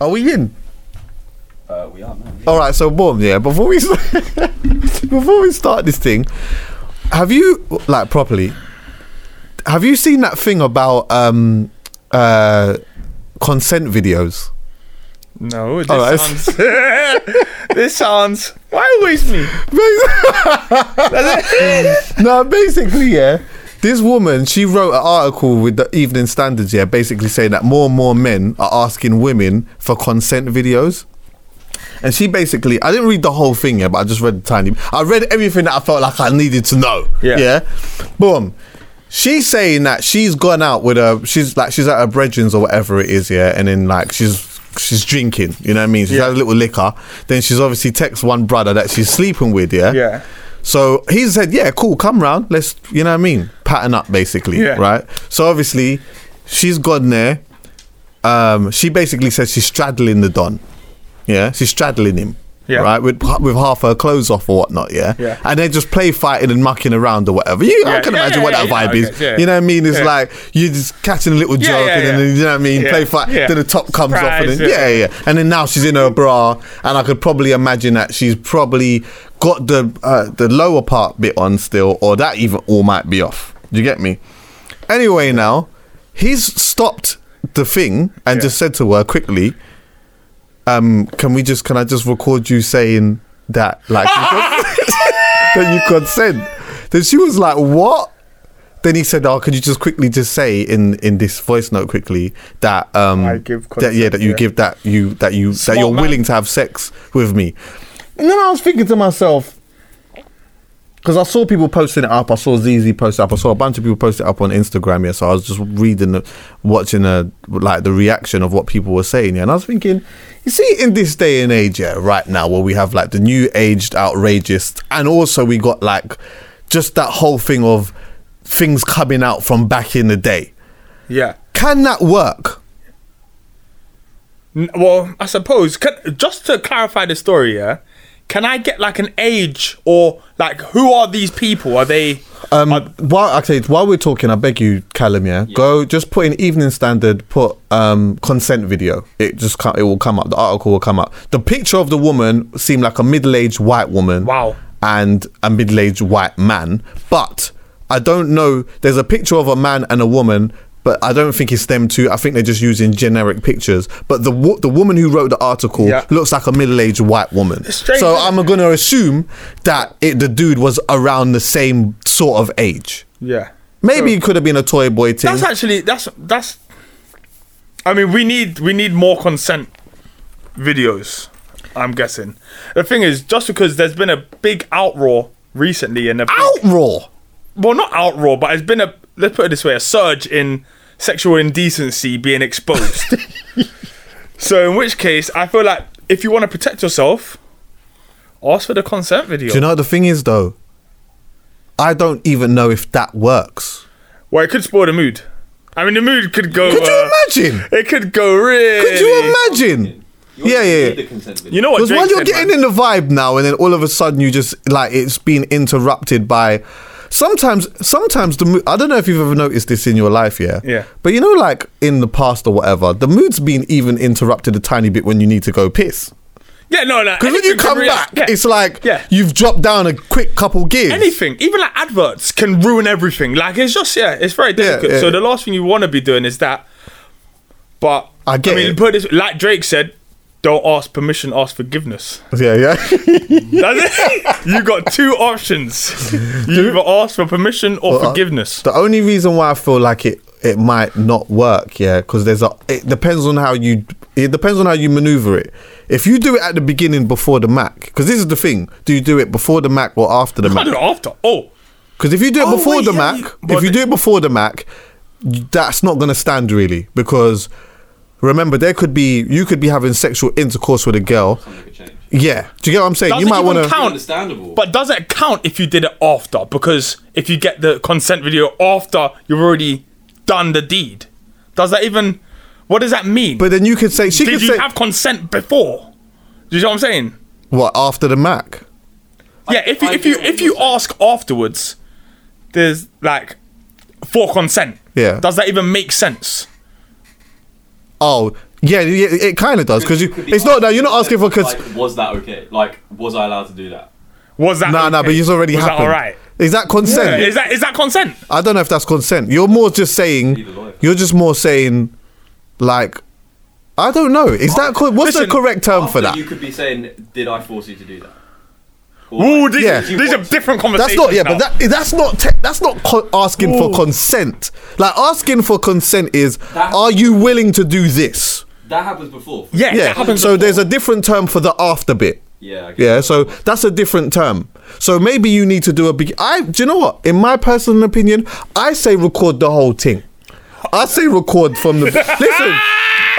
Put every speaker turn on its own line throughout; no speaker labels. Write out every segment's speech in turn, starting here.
Are we in?
Uh, we are now.
All right, so boom, yeah. Before we before we start this thing, have you like properly? Have you seen that thing about um uh consent videos?
No, this
All right.
sounds. this sounds. Why always me?
no, basically, yeah. This woman, she wrote an article with the Evening Standards, yeah, basically saying that more and more men are asking women for consent videos. And she basically, I didn't read the whole thing, yeah, but I just read the tiny. I read everything that I felt like I needed to know.
Yeah.
Yeah. Boom. She's saying that she's gone out with a, she's like, she's at her brethren's or whatever it is, yeah, and then like she's she's drinking, you know what I mean? She's
Yeah.
had a little liquor. Then she's obviously text one brother that she's sleeping with, yeah.
Yeah.
So he said, "Yeah, cool, come round. Let's, you know what I mean, pattern up, basically,
Yeah.
right?" So obviously, she's gone there. Um, she basically says she's straddling the don. Yeah, she's straddling him.
Yeah.
Right, with with half her clothes off or whatnot, yeah,
Yeah.
and they just play fighting and mucking around or whatever. You, I can
yeah,
imagine
yeah,
what that
yeah,
vibe is.
yeah.
You know what I mean? It's
Yeah.
like you're just catching a little joke,
Yeah, yeah,
and then
yeah.
you know what I mean.
Yeah,
Play fight,
yeah.
then the top comes off, and then yeah,
yeah.
yeah, and then now she's in her bra, and I could probably imagine that she's probably got the uh, the lower part bit on still, or that even all might be off. Do you get me? Anyway, now he's stopped the thing and
Yeah.
just said to her quickly, um, "Can we just? Can I just record you saying that, like, that you consent?" Then she was like, "What?" Then he said, "Oh, could you just quickly just say in in this voice note quickly that um
give
that yeah that you
yeah.
give that you that you that you're
man.
willing to have sex with me." And then I was thinking to myself, because I saw people posting it up. I saw ZZ post it up. I saw a bunch of people post it up on Instagram. Yeah, so I was just reading, the, watching the like the reaction of what people were saying. Yeah, and I was thinking, you see, in this day and age, yeah, right now, where we have like the new aged outrageous, and also we got like just that whole thing of things coming out from back in the day.
Yeah.
Can that work?
N- Well, I suppose can, just to clarify the story, yeah. Can I get like an age or like who are these people? Are they?
Um,
are-
while actually, while we're talking, I beg you, Callum, yeah, go just put in Evening Standard, put um, consent video. It just it will come up. The article will come up. The picture of the woman seemed like a middle-aged white woman.
Wow.
And a middle-aged white man, but I don't know. There's a picture of a man and a woman. But I don't think it's them too. I think they're just using generic pictures. But the wo- the woman who wrote the article
Yeah.
looks like a middle aged white woman.
strange,
so I'm going to assume that it, the dude was around the same sort of age.
yeah.
Maybe it could have been a toy boy thing.
That's actually that's that's. I mean, we need we need more consent videos. I'm guessing. The thing is, just because there's been a big outroar recently and a big,
Outroar.
well, not outroar, but it's been a let's put it this way, a surge in sexual indecency being exposed. so, in which case, I feel like if you want to protect yourself, ask for the consent video.
Do you know what the thing is though? I don't even know if that works.
well, it could spoil the mood. I mean, the mood could go.
Could you
uh,
imagine?
It could go really.
Could you imagine? Yeah, yeah, yeah.
The consent video.
You know what?
Because
Drake
while you're
said,
getting
man?
in the vibe now, and then all of a sudden you just like it's been interrupted by. Sometimes, sometimes the mood. I don't know if you've ever noticed this in your life, yeah.
Yeah.
But you know, like in the past or whatever, the mood's been even interrupted a tiny bit when you need to go piss.
Yeah, no, no.
Because when you come back,
yeah.
it's like
Yeah.
you've dropped down a quick couple gears.
anything, even like adverts, can ruin everything. Like it's just yeah, it's very difficult.
yeah.
So the last thing you want to be doing is that. But
I get I
mean,
it.
put this like Drake said, don't ask permission, ask forgiveness.
Yeah, yeah.
That's it. you got two options. You either ask for permission or
Well,
forgiveness.
The only reason why I feel like it it might not work, yeah, because there's a. It depends on how you. It depends on how you maneuver it. If you do it at the beginning before the Mac, because this is the thing: do you do it before the Mac or after the
I
Mac?
do it after. Oh,
Because if you do it
Oh,
before
wait,
the
yeah,
Mac,
you-
if you do it before the Mac, that's not going to stand really. Because remember, there could be you could be having sexual intercourse with a girl.
Something could change.
Yeah, do you get what I'm saying?
Does
you
it
might
even
want to.
count?
Understandable.
but does it count if you did it after? Because if you get the consent video after you've already done the deed, does that even? What does that mean?
But then you could say she
did
could
you
say
have consent before? Do you know what I'm saying?
what after the Mac.
Yeah, if you
I
if you
get what
if
you're
you ask afterwards, there's like for consent.
Yeah.
Does that even make sense?
Oh, Yeah, yeah it kind of does because you.
Be
It's not that you're not asking for. Cons-
like, was that okay? Like, was I allowed to do that?
Was that?
nah, nah,
okay?
but it's already
Was
happened.
That all right.
Is that consent?
Is that is that consent?
I don't know if that's consent. You're more just saying.
Be the lawyer.
You're just more saying, like, I don't know. Is that co- what's
Listen,
the correct term for that?
You could be saying, "Did I force you to do that?" Or
Ooh, these,
Yeah.
these are different conversations.
That's not yeah,
now.
but that eh, that's not te- that's not co- asking for consent. Like asking for consent is,
That-
are you willing to do this?
that happens before.
yeah,
Yeah.
that happens.
So
before.
there's a different term for the after bit.
Yeah. I guess.
Yeah, so that's a different term. So maybe you need to do a big. I do you know what? In my personal opinion, I say record the whole thing. I say record from the. listen,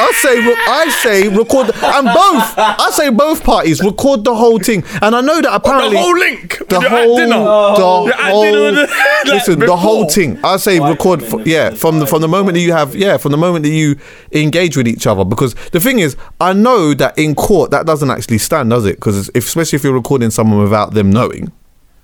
I say I say record and both. I say both parties record the whole thing, and I know that apparently
the whole link.
the
when you're at
whole,
dinner.
the
You're
whole,
dinner the- like,
listen, the whole thing. I say
Right
record,
from
f- yeah,
from the
from the from the moment that you have, yeah, from the moment that you engage with each other. Because the thing is, I know that in court that doesn't actually stand, does it? Because if, especially if you're recording someone without them knowing,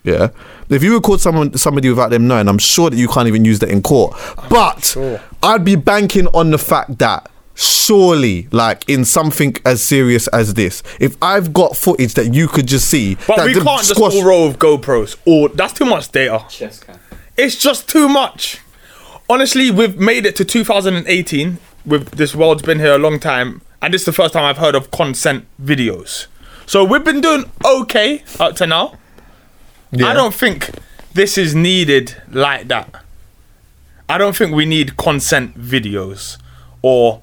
yeah. If you record someone somebody without them knowing, I'm sure that you can't even use that in court. But
sure.
I'd be banking on the fact that surely, like in something as serious as this, if I've got footage that you could just see,
But
that
we can't just all roll with GoPros. Or that's too much data.
Chess can.
It's just too much. Honestly, we've made it to 2018. With this world's been here a long time, and this is the first time I've heard of consent videos. So we've been doing okay up to now.
Yeah.
I don't think this is needed like that. I don't think we need consent videos, or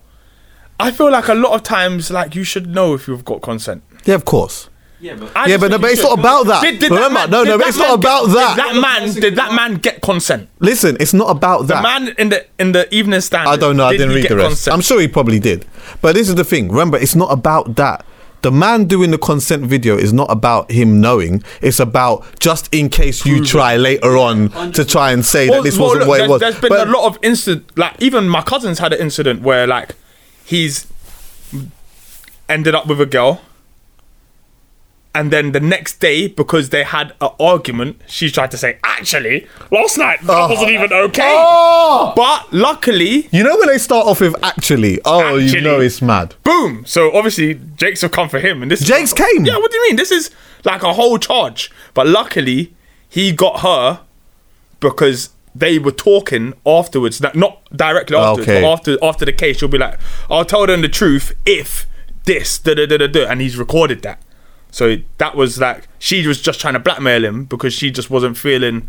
I feel like a lot of times, like you should know if you've got consent.
Yeah, of course.
Yeah, but
I
Yeah, but, no, but it's
should.
not about that.
Did, did that
Remember,
man-
no, no, but it's not
man get-
about
Did
that.
that man, did that man get consent?
Listen, it's not about that.
The man in the in the evening standard.
I don't know. I
did
didn't read the rest.
consent?
I'm sure he probably did. But this is the thing. Remember, it's not about that. The man doing the consent video is not about him knowing. It's about just in case you mm. try later on to try and say that this wasn't
look,
what it was.
There's been
But-
a lot of incident. Like even my cousins had an incident where like he's ended up with a girl, and then the next day because they had an argument, she tried to say, "Actually, last night that oh. wasn't even okay."
Oh!
But luckily,
You know when they start off with actually, oh, you know it's mad.
boom. So obviously Jake's have come for him, and this is-
Jake's came?
Yeah, what do you mean? This is like a whole charge. But luckily, he got her because they were talking afterwards. Not directly afterwards,
Okay.
but after after the case, she'll be like, "I'll tell them the truth if this da da da da da," and he's recorded that. So that was like she was just trying to blackmail him because she just wasn't feeling.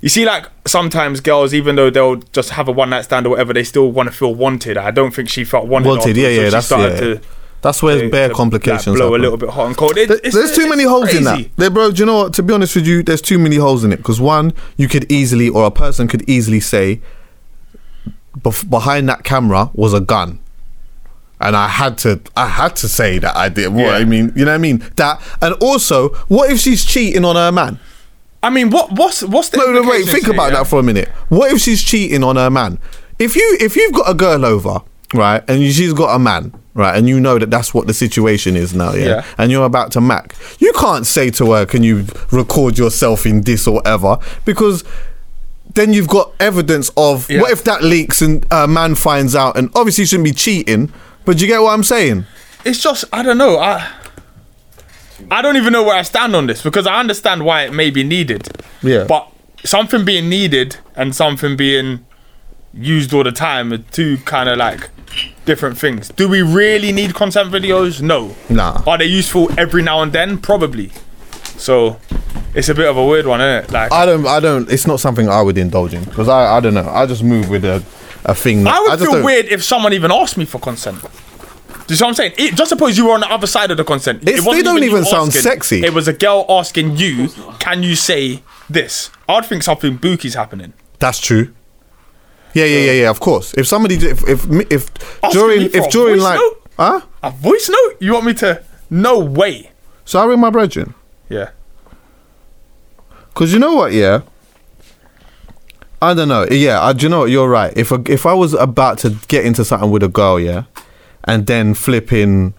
You see, like sometimes girls, even though they'll just have a one night stand or whatever, they still want to feel wanted. I don't think she felt wanted.
Wanted, yeah,
afterwards, so
yeah, that's yeah.
to
That's where
to-
bare
to,
complications
like, blow
happen.
a little bit hot and cold. It, it's-
there's too
it's
many holes in that.
crazy.
There, bro. Do you know what? To be honest with you, there's too many holes in it. Because one, you could easily, or a person could easily say, bef- behind that camera was a gun, and I had to, I had to say that I did. What
Yeah.
I mean, you know what I mean? That, and also, what if she's cheating on her man?
I mean, what what's what's the
No, no, wait. Think
here,
about
yeah?
that for a minute. What if she's cheating on her man? If you if you've got a girl over, right, and she's got a man, right, and you know that that's what the situation is now, yeah,
Yeah.
and you're about to mac, you can't say to her, "Can you record yourself in this or whatever?" Because then you've got evidence of
Yeah.
what if that leaks and a man finds out, and obviously you shouldn't be cheating. But you get what I'm saying?
It's just I don't know. I I don't even know where I stand on this because I understand why it may be needed.
Yeah.
But something being needed and something being used all the time are two kind of like different things. Do we really need content videos? No.
Nah.
Are they useful every now and then? Probably. So it's a bit of a weird one, isn't it? Like
I don't. I don't. It's not something I would indulge in because I. I don't know. I just move with a, a thing.
I would
just
feel weird if someone even asked me for consent. Do you see what I'm saying? It, just suppose you were on the other side of the consent.
It's-
It
they don't
you
even sound
asking.
sexy.
It was a girl asking you, "Can you say this?" I'd think something booky's happening.
That's true. Yeah, yeah, yeah, yeah. Of course. If somebody, if if if during if during like,
note?
huh?
A voice note? You want me to? No way.
So I ring my brethren.
Yeah.
Cause you know what, yeah. I don't know. Yeah, I, do you know what? You're right. If a, if I was about to get into something with a girl, yeah, and then flipping,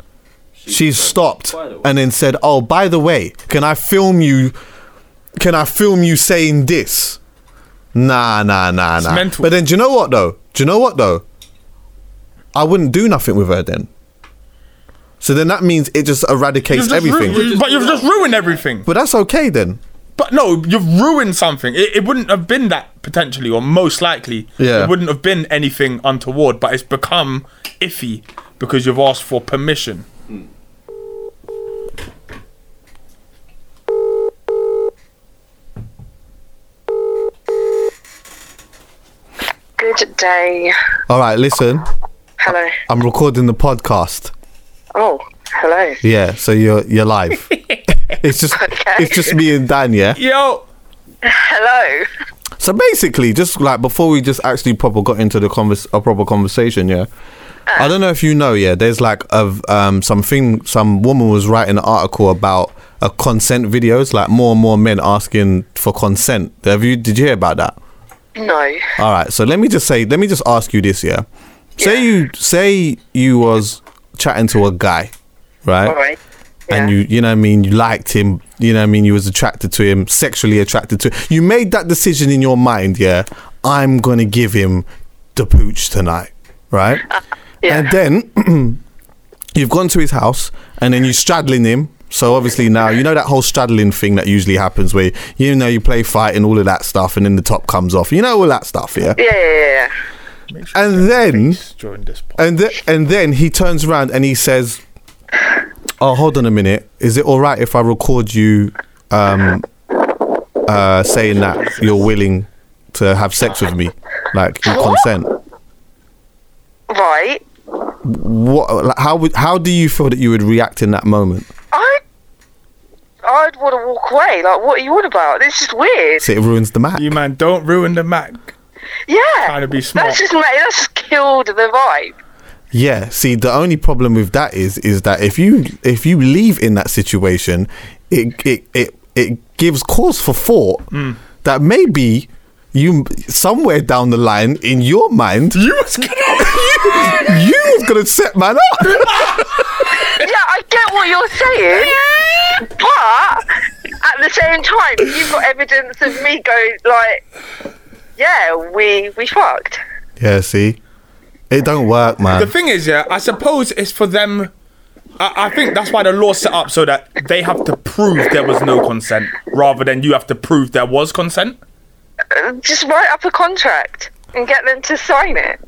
she stopped and then said, "Oh, by the way, can I film you? Can I film you saying this?" Nah, nah, nah, nah.
mental.
But then, do you know what though? Do you know what though? I wouldn't do nothing with her then. So then that means it just eradicates
You've just
everything.
ru- but you've just ruined everything.
but that's okay then.
But no, you've ruined something. It, it wouldn't have been that potentially, or most likely,
Yeah.
it wouldn't have been anything untoward. But it's become iffy because you've asked for permission.
Good day.
All right, listen.
Hello.
I'm recording the podcast.
Oh, hello.
Yeah, so you're you're live. it's just
Okay.
it's just me and Dan, yeah.
Yo,
Hello.
So basically, just like before we just actually proper got into the convers a proper conversation, yeah. I don't know if you know, yeah. There's like a um something some woman was writing an article about a consent videos, like more and more men asking for consent. Have you did you hear about that?
No.
All right, so let me just say, let me just ask you this, yeah. Say
Yeah.
you say you was chatting to a guy, right?
All right.
And you you know what I mean? You liked him you know what I mean? You was attracted to him sexually attracted to you made that decision in your mind yeah? I'm gonna give him the pooch tonight right?
Yeah.
and then you've gone to his house and then you're straddling him. So obviously now you know that whole straddling thing that usually happens where you know you play fight and all of that stuff and then the top comes off. You know all that stuff yeah?
Yeah, yeah, yeah.
and then
this
and th- and then he turns around and he says, "Oh, hold on a minute. Is it all right if I record you um, uh, saying that you're willing to have sex with me, like you consent?"
Right.
What? Like, how would? How do you feel that you would react in that moment?
I. I'd want to walk away. Like, what are you on about? This is weird.
So it ruins the match.
You man, don't ruin the Mac.
Yeah.
Trying to be smart.
That's just, mate, that's just killed the vibe.
Yeah. See, the only problem with that is is that if you if you leave in that situation, it it it, it gives cause for thought hmm. that maybe you somewhere down the line in your mind
You was gonna.
you was gonna set man up.
Yeah, I get what you're saying, but at the same time, you've got evidence of me going like, yeah, we we fucked.
yeah. See, it don't work, man.
The thing is, yeah, I suppose it's for them. I, I think that's why the law set up so that they have to prove there was no consent, rather than you have to prove there was consent.
Uh, Just write up a contract and get them to sign it.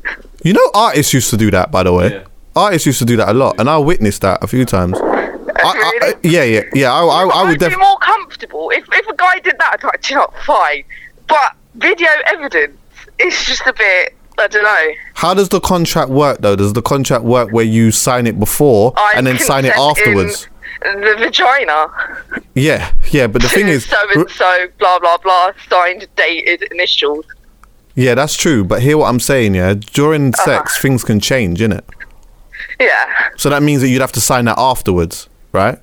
You know, artists used to do that, by the way.
Yeah.
Artists used to do that a lot, and I witnessed that a few times. I, I,
really?
yeah, yeah, yeah. I, I, I
I'd
would
be
definitely.
more comfortable if, if a guy did that. I'd be like, "Do you know, fine. But video evidence is just a bit. I don't know.
How does the contract work though? Does the contract work where you sign it before
I
and then sign it afterwards?
The vagina.
Yeah, yeah. But the thing is,
so and so, blah blah blah, signed, dated, initials.
yeah, that's true. But hear what I'm saying. Yeah, during
Uh-huh.
sex, things can change, innit?
Yeah.
So that means that you'd have to sign that afterwards, right?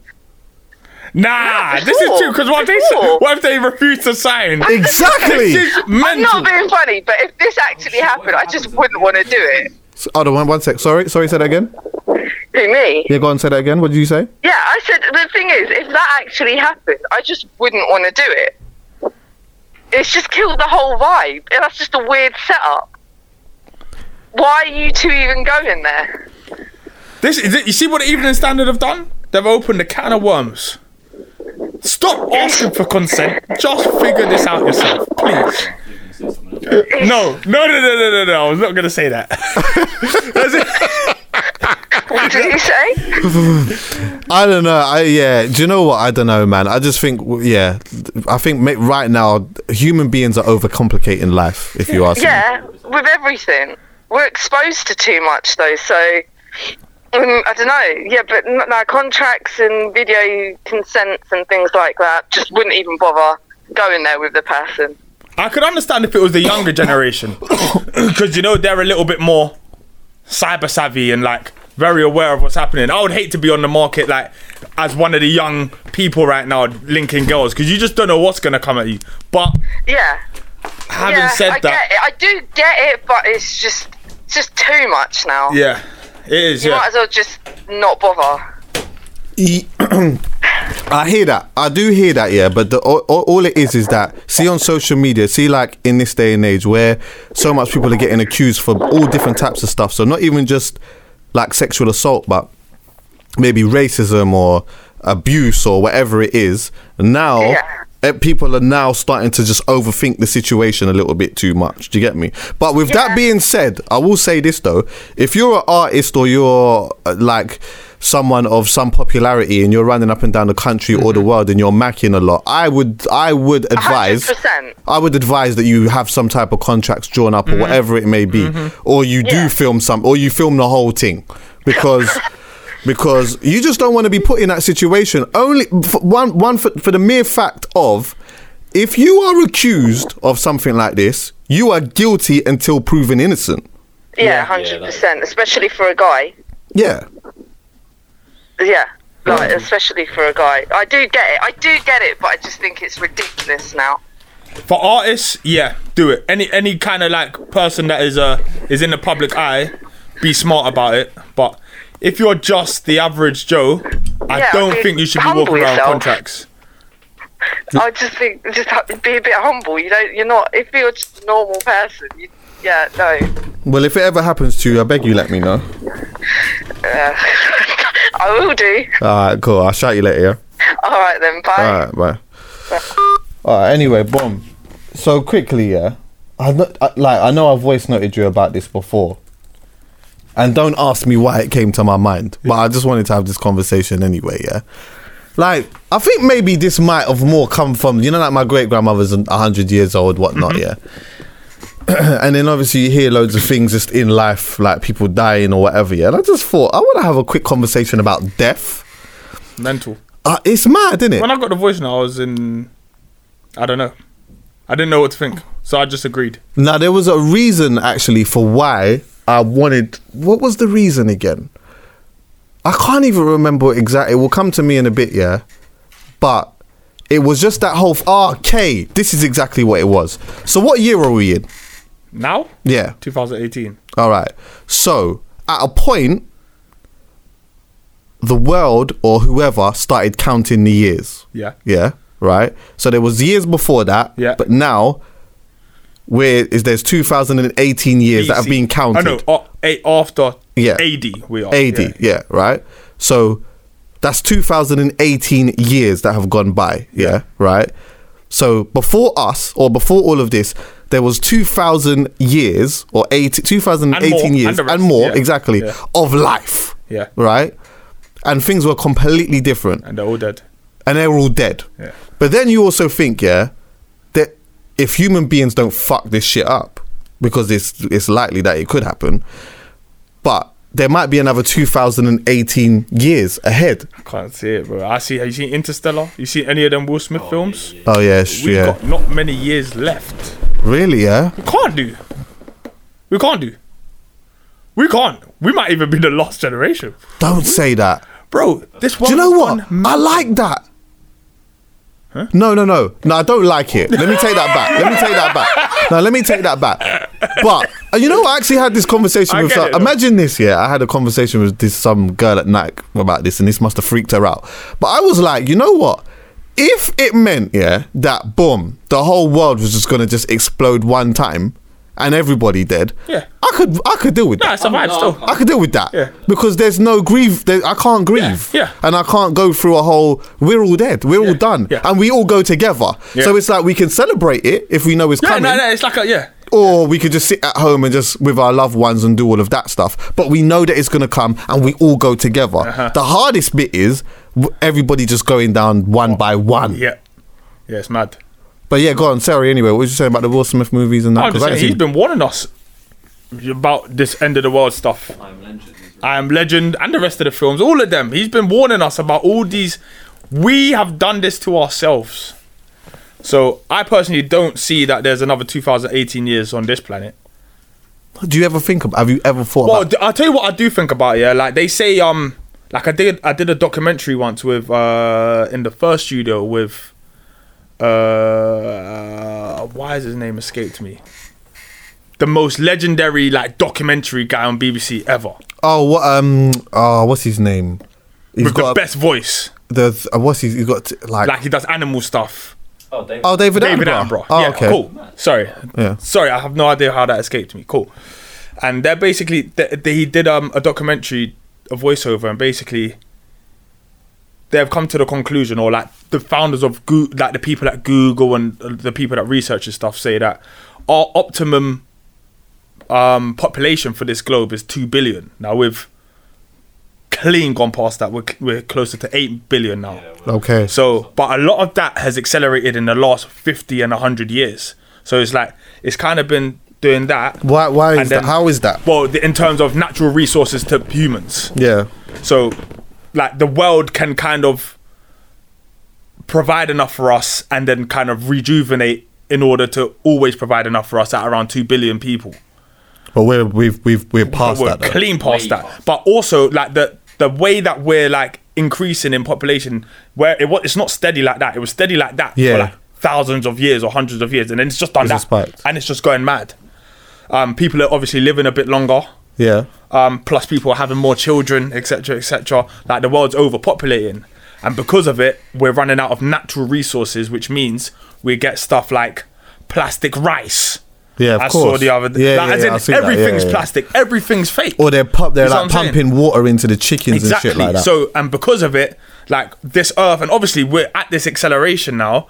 Nah,
Yeah,
this is
before,
true. Because what if they s- what if they refuse to sign?
Exactly.
This is
I'm not being funny, but if this actually happened, I just wouldn't want to do it.
So- Hold on, one, one sec. Sorry, sorry. Say that again.
Who me?
Yeah, go on. Say that again. What did you say?
Yeah, I said the thing is, if that actually happened, I just wouldn't want to do it. It's just killed the whole vibe. and That's just a weird setup. Why are you two even going there?
This is it. You see what the Evening Standard have done? They've opened a can of worms. Stop asking for consent. Just figure this out yourself, please. No, no, no, no, no, no, no. I was not gonna say that. That's it.
What did you say?
I don't know. I yeah. Do you know what? I don't know, man. I just think yeah. I think right now human beings are overcomplicating life. If you ask me.
Yeah, with everything. We're exposed to too much, though, so. Um, I don't know. Yeah, but no, contracts and video consents and things like that just wouldn't even bother going there with the person.
I could understand if it was the younger generation, because you know they're a little bit more cyber savvy and like very aware of what's happening. I would hate to be on the market like as one of the young people right now linking girls because you just don't know what's gonna come at you. But
Yeah.
having
yeah,
said
I
that,
get it. I do get it, but it's just it's just too much now.
yeah, it is.
You
Yeah.
might as well just not bother.
I hear that. I do hear that, yeah. But the, all, all all it is is that see on social media, see like in this day and age where so much people are getting accused for all different types of stuff. So not even just like sexual assault, but maybe racism or abuse or whatever it is. Now
Yeah.
Eh, people are now starting to just overthink the situation a little bit too much. Do you get me? But with that being said, I will say this though: if you're an artist or you're uh, like someone of some popularity and you're running up and down the country or the world and you're macking a lot, I would I would advise
100%.
I would advise that you have some type of contracts drawn up or whatever it may be, or you do film some, or you film the whole thing, because because you just don't want to be put in that situation. Only for one one for, for the mere fact of if you are accused of something like this, you are guilty until proven innocent.
Yeah,
Yeah,
hundred
that's-
percent. Especially for a guy.
Yeah.
Yeah, like especially for a guy. I do get it. I do get it, but I just think it's ridiculous now.
For artists, yeah, do it. Any any kind of like person that is uh is in the public eye, be smart about it. But if you're just the average Joe, I
Yeah,
don't
be
think you should be
humble
walking around
yourself.
contracts.
I just think just be a bit humble. You don't. You're not. If you're just a normal person, you, yeah, no.
Well, if it ever happens to you, I beg you let me know.
Uh, I will do.
All right, cool. I'll shout you later. Yeah.
All right then. Bye.
All right, bye. All right. Anyway, boom. So quickly, yeah. I, kn- I like. I know I've voice noted you about this before, and don't ask me why it came to my mind. But I just wanted to have this conversation anyway. Yeah. Like, I think maybe this might have more come from you know, like my great grandmother's a hundred years old, whatnot. Yeah. and then obviously you hear loads of things just in life, like people dying or whatever. Yeah. And I just thought I want to have a quick conversation about death.
Mental.
Uh, it's mad, isn't it?
When I got the voice now, I was in. I don't know. I didn't know what to think, so I just agreed.
Now there was a reason actually for why I wanted. What was the reason again? I can't even remember exactly. It will come to me in a bit, yeah. But it was just that whole. Ah, F- okay, this is exactly what it was. So what year are we in?
Now,
Yeah.
2018.
All right. So at a point, the world or whoever started counting the years.
Yeah.
Yeah. Right. So there was years before that.
Yeah.
But now, where is there's 2018 years that have been counted.
I know. Uh, after
Yeah.
AD, we are.
AD.
Yeah.
Yeah. Right. So that's 2018 years that have gone by. Yeah. Right. So before us or before all of this, there was 2,000 years or 80, 2018
And more,
years
and
and, more
yeah.
exactly
Yeah.
of life.
Yeah.
Right. And things were completely different
And they're all dead.
and they're all dead.
Yeah.
But then you also think, yeah, if human beings don't fuck this shit up, because it's it's likely that it could happen, but there might be another 2018 years ahead.
I can't see it, bro. I see. Have you seen Interstellar? You seen any of them Will Smith films?
Oh yeah, sh-
We've
yeah.
got not many years left.
really, yeah.
We can't do. We can't do. We can't. We might even be the last generation,
Don't say that.
bro. This one.
Do you know what? I like that. No, no, no, no. I don't like it. Let me take that back. Let me take that back. No, let me take that back. But uh, you know. I actually had this conversation
I
with. Some,
it,
imagine this. Yeah, I had a conversation with this some girl at night about this, and this must have freaked her out. But I was like, you know what? If it meant yeah that boom, the whole world was just gonna just explode one time, and everybody dead.
Yeah.
I could I could deal with
Nah,
that.
it's a vibe
no,
still.
I
could deal with that.
Yeah.
Because there's no grief. There, I can't grieve.
yeah.
And I can't go through a whole. We're all dead. We're all done.
yeah.
And we all go together.
Yeah.
So it's like we can celebrate it if we know it's
Yeah,
coming.
no, no. It's like a yeah.
Or we could just sit at home and just with our loved ones and do all of that stuff. But we know that it's gonna come, and we all go together.
Uh-huh.
The hardest bit is everybody just going down one by one.
Yeah. Yeah, it's mad.
But yeah, go on. Sorry. Anyway, what was you saying about the Will Smith movies and that?
I'm
'Cause
just saying,
ain't
he's
seen-
been warning us about this end of the world stuff.
I'm legend.
I Am Legend and the rest of the films, all of them. He's been warning us about all these. We have done this to ourselves. So I personally don't see that there's another 2018 years on this planet.
Do you ever think about? Have you ever thought
Well,
about?
d- I'll tell you what I do think about. it, Yeah, like they say, um, like I did, I did a documentary once with, uh, in the first studio with, uh, why has his name escaped me? The most legendary like documentary guy on BBC ever,
Oh, what? Um. Oh, what's his name? He's
with the
got a-
best voice.
the uh, what's he? He got t- like,
Like he does animal stuff.
Oh, David.
oh David,
David
Attenborough.
Attenborough.
Oh,
yeah,
okay.
cool. Sorry.
Yeah.
Sorry, I have no idea how that escaped me. Cool. And they're basically they, they, he did um a documentary, a voiceover, and basically they've come to the conclusion, or like the founders of Google, like the people at Google and the people that research this stuff say that our optimum um population for this globe is two billion. Now we've clean gone past that. We're we're closer to eight billion now.
Okay.
So, but a lot of that has accelerated in the last 50 and 100 years. So it's like, it's kind of been doing that.
Why? Why
And
is that? How is that?
Well, the, in terms of natural resources to humans.
Yeah.
So, like, the world can kind of provide enough for us and then kind of rejuvenate in order to always provide enough for us at around 2 billion people.
But we're we've we've we're past
we're
that. Though.
clean past
Way
that.
past.
But also like the the way that we're like increasing in population, where it was it's not steady like that. It was steady like that
Yeah.
for like thousands of years or hundreds of years, and then it's just done
It's
that, and it's just going mad. Um, people are obviously living a bit longer.
Yeah.
Um, plus people are having more children, etc., etc. Like the world's overpopulating, and because of it, we're running out of natural resources, which means we get stuff like plastic rice.
Yeah, of
I
course.
saw the other
Yeah,
like,
yeah, yeah,
in
that. Yeah,
everything's
yeah,
plastic, everything's fake.
Or they're pump, they're
You
like pumping water into the chickens
exactly.
and shit like that.
So and because of it, like this earth, and obviously we're at this acceleration now.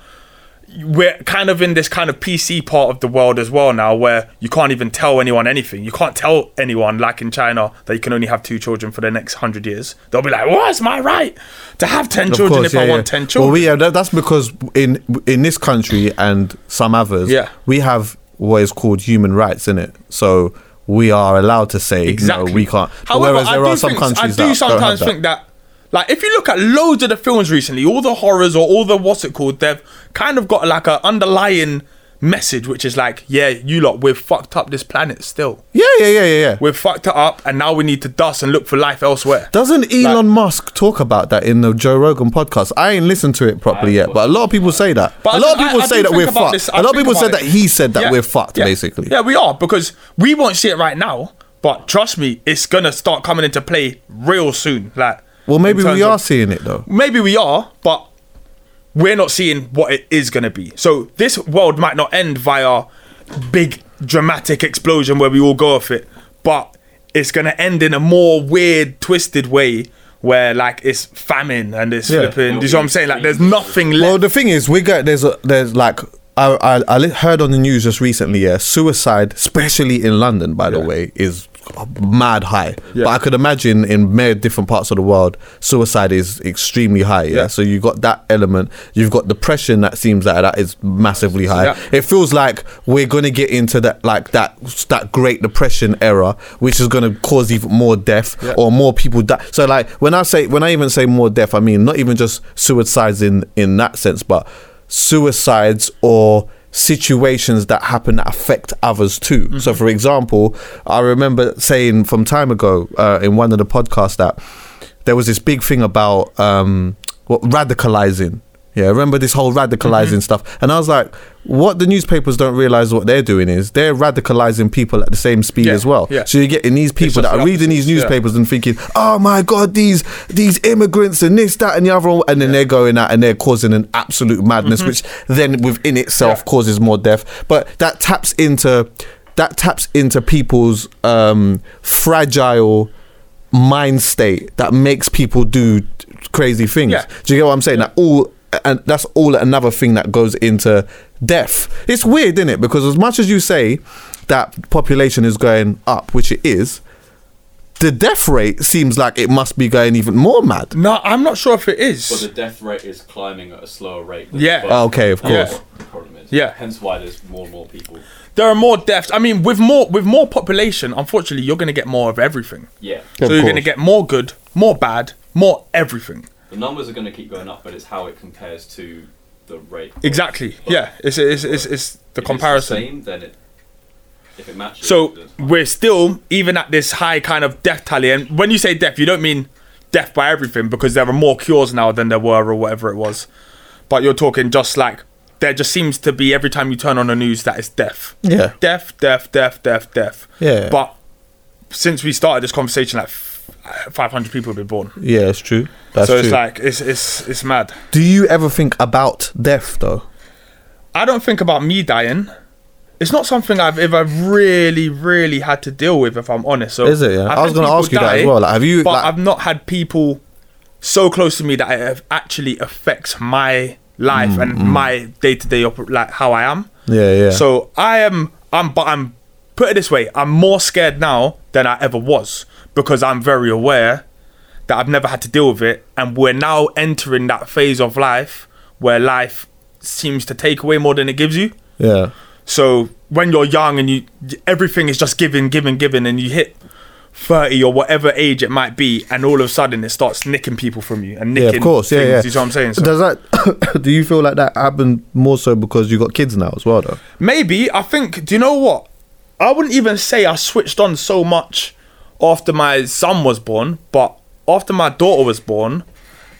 We're kind of in this kind of PC part of the world as well now, where you can't even tell anyone anything. You can't tell anyone, like in China, that you can only have two children for the next hundred years. They'll be like, "What's my right to have ten
Of
children
course,
if I
yeah,
want ten children?"
Well, yeah, that, that's because in in this country and some others,
Yeah.
we have what is called human rights in it. So we are allowed to say,
Exactly.
no, we can't.
However,
Whereas there
I
are some
think,
countries
I do sometimes
that.
think that, like, if you look at loads of the films recently, all the horrors or all the what's it called, they've kind of got like a underlying message, which is like, yeah, you lot, we've fucked up this planet still.
Yeah, yeah, yeah, yeah, yeah.
We've fucked it up, and now we need to dust and look for life elsewhere.
Doesn't Elon Musk talk about that in the Joe Rogan podcast? I ain't listened to it properly yet, but a lot of people say that.
But
a lot of people
I- I
say that we're fucked.
this-
a lot of people said
about
that he said that
Yeah,
we're fucked,
yeah.
basically.
Yeah, we are because we won't see it right now, but trust me, it's gonna start coming into play real soon. Like,
Well, maybe we are
of-
seeing it though.
maybe we are, but we're not seeing what it is going to be. So this world might not end via big dramatic explosion where we all go off it, but it's going to end in a more weird, twisted way where like it's famine and it's
Yeah.
flipping. Do you see what I'm saying? Like there's nothing left.
Well, the thing is, we got there's a, there's like I, I I heard on the news just recently. Yeah, suicide, especially in London, by the
Yeah.
way, is mad high.
Yeah.
But I could imagine in many different parts of the world, suicide is extremely high. Yeah?
Yeah.
so you've got that element. You've got depression that seems like that is massively high.
Yeah.
It feels like we're gonna get into that like that that Great Depression era, which is gonna cause even more death or more people die. So like when I say when I even say more death, I mean not even just suicides in in that sense, but suicides or situations that happen that affect others too. So for example, I remember saying from time ago uh, in one of the podcasts that there was this big thing about um, what radicalizing. Yeah, remember this whole radicalizing stuff, and I was like, "What the newspapers don't realize what they're doing is they're radicalizing people at the same speed
Yeah,
as well.
yeah.
So you're getting these people that are
the
reading these
opposites, yeah.
newspapers and thinking, "Oh my god, these these immigrants and this, that, and the other," and then they're going out and they're causing an absolute madness, which then within itself
Mm-hmm.
Causes more death. But that taps into that taps into people's um, fragile mind state that makes people do crazy things. Do you get what I'm saying? That all and that's all another thing that goes into death. It's weird, isn't it? Because as much as you say that population is going up, which it is, the death rate seems like it must be going even more mad.
no, I'm not sure if it is.
But the death rate is climbing at a slower rate. Than
Yeah.
the
Oh, Okay, of
course.
what The problem is.
Yeah.
Hence why there's more and more people.
there are more deaths. I mean, with more with more population, unfortunately, you're going to get more of everything.
Yeah.
Of
so you're going to get more good, more bad, more everything.
The numbers are going to keep going up, but it's how it compares to the rate.
Exactly.
birth.
Yeah. It's it's it's, it's the
If
comparison.
It's the same, then it. If it matches.
So
then
we're still even at this high kind of death tally, and when you say death, you don't mean death by everything because there are more cures now than there were or whatever it was. But you're talking just like there just seems to be every time you turn on the news that it's death.
Yeah.
Death, death, death, death, death.
Yeah.
But since we started this conversation like five hundred people have been born.
Yeah, it's true. That's
so
true.
it's like it's it's it's mad.
Do you ever think about death though?
I don't think about me dying. It's not something I've ever really, really had to deal with, if I'm honest. So
Is it, yeah?
I've
I was gonna ask you that as well, like, have you,
But
like-
I've not had people so close to me that it actually affects my life and my day to day, like how I am.
Mm, Yeah, yeah.
So I am. I'm. But I'm. Put it this way: I'm more scared now than I ever was because I'm very aware that I've never had to deal with it, and we're now entering that phase of life where life seems to take away more than it gives you.
yeah.
So when you're young and you everything is just giving, giving, giving, and you hit thirty or whatever age it might be, and all of a sudden it starts nicking people from you and nicking.
Yeah, of course. Yeah,
things,
yeah.
You see what I'm saying? So
Does that? do you feel like that happened more so because you got kids now as well, though?
maybe I think. Do you know what? I wouldn't even say I switched on so much after my son was born, but after my daughter was born,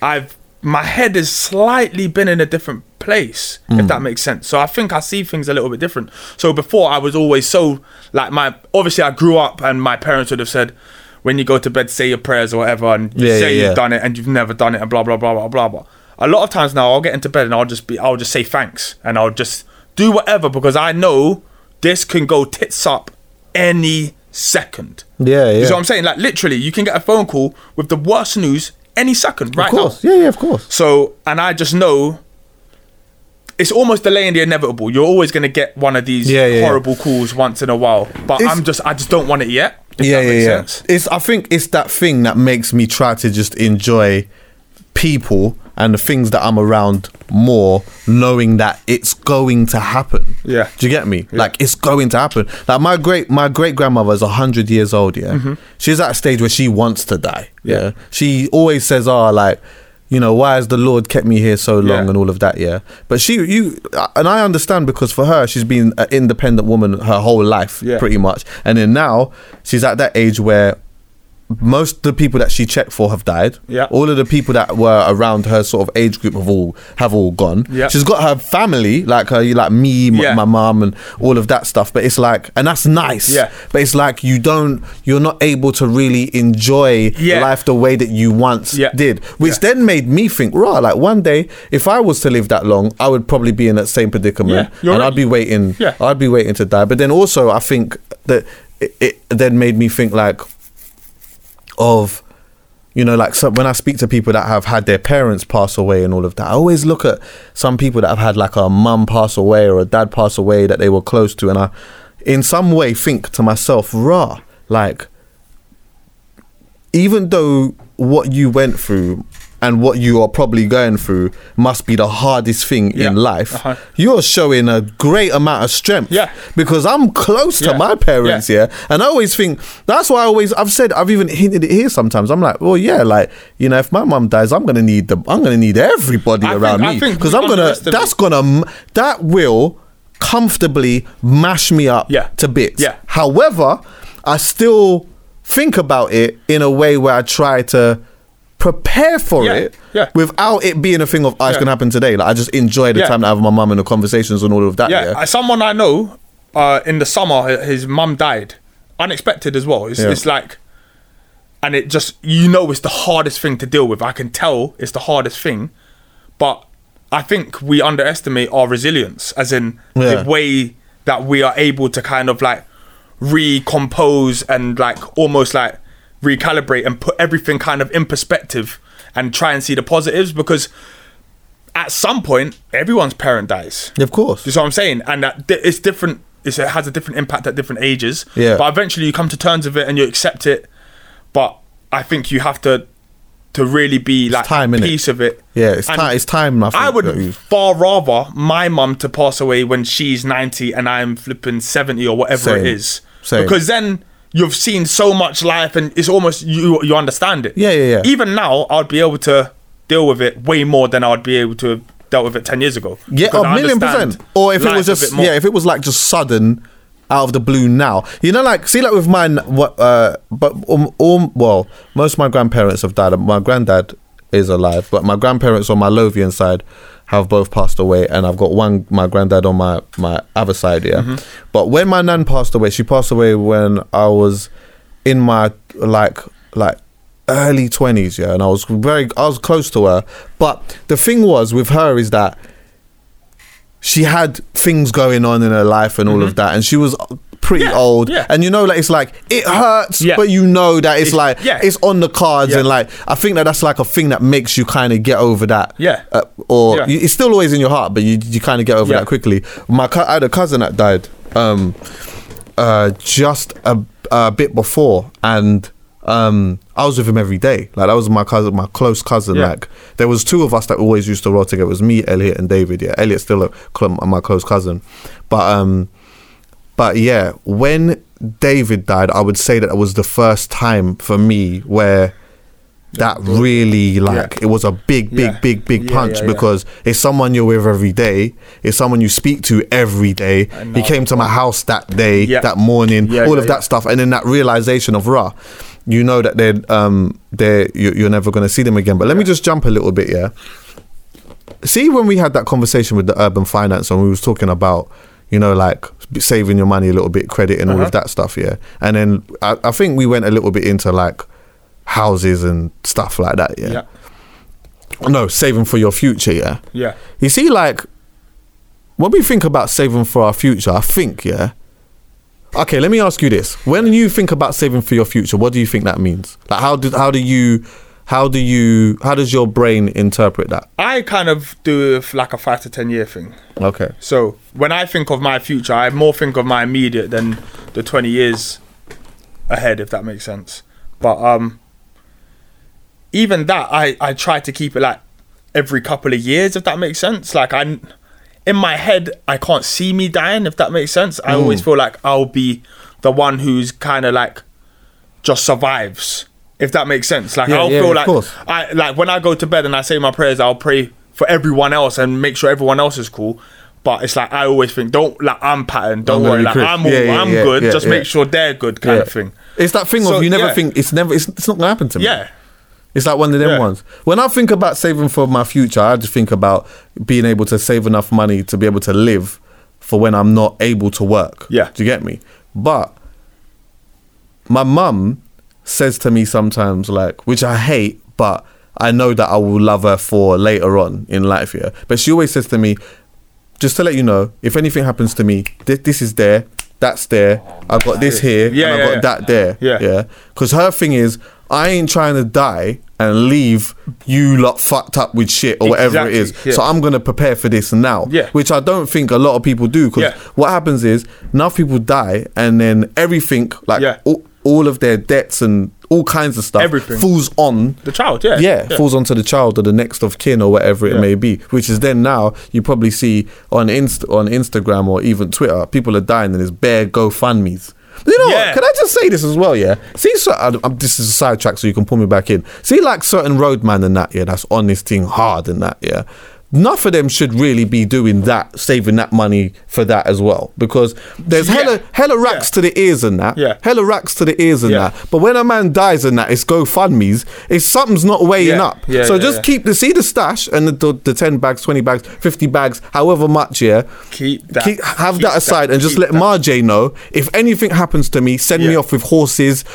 I've my head has slightly been in a different place, if hmm. that makes sense. So I think I see things a little bit different. So before I was always so like my obviously I grew up and my parents would have said when you go to bed say your prayers or whatever and you
Yeah,
say
yeah, yeah.
you've done it and you've never done it and blah blah blah blah blah blah. A lot of times now I'll get into bed and I'll just be I'll just say thanks and I'll just do whatever because I know this can go tits up any second.
Yeah, yeah.
You see what I'm saying? Like literally, you can get a phone call with the worst news any second right
of course.
now.
Yeah, yeah, of course.
So, and I just know it's almost delaying the inevitable. You're always going to get one of these
Yeah, yeah, yeah.
horrible calls once in a while. But
It's-
I'm just, I just don't want it yet. If
yeah,
that
yeah, yeah.
sense.
It's. I think it's that thing that makes me try to just enjoy people and the things that I'm around more, knowing that it's going to happen.
Yeah.
Do you get me? Like it's going to happen. Like my great my great grandmother is hundred years old. Yeah. She's at a stage where she wants to die. Yeah.
Mm-hmm. Yeah.
She always says, "Oh, like." You know why has the Lord kept me here so long
Yeah.
and all of that, yeah. But she, you, and I understand because for her, she's been an independent woman her whole life,
Yeah.
pretty much. And then now she's at that age where most of the people that she checked for have died.
Yeah.
All of the people that were around her sort of age group have all have all gone.
Yeah.
She's got her family, like her like me, m-
Yeah.
my mom, and all of that stuff. But it's like and that's nice.
Yeah.
But it's like you don't you're not able to really enjoy
Yeah.
life the way that you once
Yeah.
did. Which then made me think, right, like one day if I was to live that long, I would probably be in that same predicament.
Yeah, you're
and
right.
I'd be waiting
Yeah.
I'd be waiting to die. But then also I think that it, it then made me think like of you know like so when i speak to people that have had their parents pass away and all of that i always look at some people that have had like a mum pass away or a dad pass away that they were close to and i in some way think to myself rah like even though what you went through and what you are probably going through must be the hardest thing
Yeah.
in life
Uh-huh.
you're showing a great amount of strength
Yeah.
because i'm close to
Yeah.
my parents
Yeah.
yeah and I always think that's why I always I've said I've even hinted it here sometimes. I'm like, well, yeah, like you know, if my mum dies, I'm gonna need the I'm gonna need everybody
I
around
think-
me because I'm gonna that's gonna that will comfortably mash me up
Yeah.
to bits.
Yeah.
However, I still think about it in a way where I try to prepare for
Yeah.
it
Yeah.
without it being a thing of oh, it's
Yeah.
gonna happen today. Like I just enjoy the
Yeah.
time that I have with my mum and the conversations and all of that.
Yeah, uh, someone I know uh, in the summer, his mum died, unexpected as well. It's, it's like, and it just you know it's the hardest thing to deal with. I can tell it's the hardest thing, but I think we underestimate our resilience, as in the way that we are able to kind of like recompose and like almost like recalibrate and put everything kind of in perspective and try and see the positives because at some point everyone's parent dies.
of course.
You see what I'm saying? And that it's different. It's, it has a different impact at different ages.
Yeah.
But eventually you come to terms with it and you accept it. But I think you have to to really be like
time,
piece of it.
Yeah, it's time. It's time. I, think,
I would far rather my mum to pass away when she's 90 and I'm flipping 70 or whatever
Same.
it is.
Same.
Because then you've seen so much life and it's almost you you understand it.
Yeah, yeah, yeah.
Even now I'd be able to deal with it way more than I'd be able to have dealt with it 10 years ago.
Yeah, a
I
million percent. Or if it was just yeah, if it was like just sudden out of the blue now. You know, like see, like with mine, what? Uh, but um, um, well, most of my grandparents have died. My granddad is alive, but my grandparents on my Lothian side have both passed away, and I've got one my granddad on my my other side. Yeah,
Mm-hmm.
but when my nan passed away, she passed away when I was in my like like early twenties, yeah, and I was very, I was close to her. But the thing was with her is that she had things going on in her life and all of that, and she was pretty.
Yeah,
old.
yeah.
And you know, like it's like it hurts,
Yeah.
but you know that it's,
It's-
like it's on the cards, and like I think that that's like a thing that makes you kind of get over that.
Yeah.
uh, or you- it's still always in your heart, but you you kind of get over that quickly. My I had a cousin that died. Um, uh, just a, a bit before, and um, I was with him every day. Like that was my cousin, my close cousin.
Yeah.
Like there was two of us that always used to roll together. It was me, Elliot, and David. Yeah, Elliot's still a, cl- my close cousin, but um, but yeah, when David died, I would say that it was the first time for me where that really like
Yeah.
it was a big, big,
Yeah.
big, big
Yeah,
punch because it's someone you're with every day. It's someone you speak to every day. He came to my house that day, that morning, all of that stuff, and then that realization of raw. You know that they're um they're you- you're never gonna see them again. But let me just jump a little bit, yeah. See when we had that conversation with the urban finance and we was talking about you know like saving your money a little bit, credit and all
Uh-huh.
of that stuff, yeah. And then I, I think we went a little bit into like houses and stuff like that, yeah.
Yeah.
No, saving for your future, yeah.
Yeah.
You see, like when we think about saving for our future, I think, yeah. Okay, let me ask you this: When you think about saving for your future, what do you think that means? Like, how do how do you how do you how does your brain interpret that?
I kind of do like a five to ten year thing.
Okay,
So when I think of my future, I more think of my immediate than the twenty years ahead, if that makes sense. But um, even that, I I try to keep it like every couple of years, if that makes sense. Like I, in my head, I can't see me dying, if that makes sense. I always
Mm.
feel like I'll be the one who's kind of like just survives, if that makes sense. Like
Yeah,
I'll
yeah,
feel like
course.
I like when I go to bed and I say my prayers, I'll pray for everyone else and make sure everyone else is cool. But it's like I always think, don't like I'm patterned. Don't worry, like I'm all,
Yeah,
I'm good. just make sure they're good, kind of thing.
It's that thing
So,
of you never think it's never it's, it's not gonna happen to me.
Yeah,
It's like one of them
Yeah.
ones. When I think about saving for my future, I just think about being able to save enough money to be able to live for when I'm not able to work.
Yeah.
Do you get me? But my mum says to me sometimes, like, which I hate, but I know that I will love her for later on in life, yeah. But she always says to me, just to let you know, if anything happens to me, thi- this is there, that's there. I've got this here,
Yeah,
and I've got
yeah.
that there.
Yeah.
Yeah. Because her thing is, I ain't trying to die and leave you lot fucked up with shit or whatever it is.
Yeah.
So I'm gonna prepare for this now.
Yeah.
Which I don't think a lot of people do. Because
Yeah.
what happens is enough people die and then everything like
Yeah.
all, all of their debts and all kinds of stuff
Everything.
falls on
the child. Yeah,
yeah, falls onto the child or the next of kin or whatever it
Yeah.
may be. Which is then now you probably see on Inst- on Instagram or even Twitter, people are dying and there's bare GoFundmes. You know
Yeah.
what? Can I just say this as well? Yeah. See, so, I, I'm, this is a sidetrack, so you can pull me back in. See, like certain roadman and that, yeah, that's on this thing hard and that, yeah. Enough of them should really be doing that, saving that money for that as well, because there's
Yeah.
hella hella racks
Yeah.
to the ears and that,
Yeah.
hella racks to the ears and
Yeah.
that. But when a man dies and that, it's GoFundmes. It's something's not weighing up.
Yeah,
so just keep the see the stash and the, the, the ten bags, twenty bags, fifty bags, however much. Yeah,
Keep that-
Keep, have
keep
that aside
that,
and just let
that.
Marjay know if anything happens to me. Send me off with horses.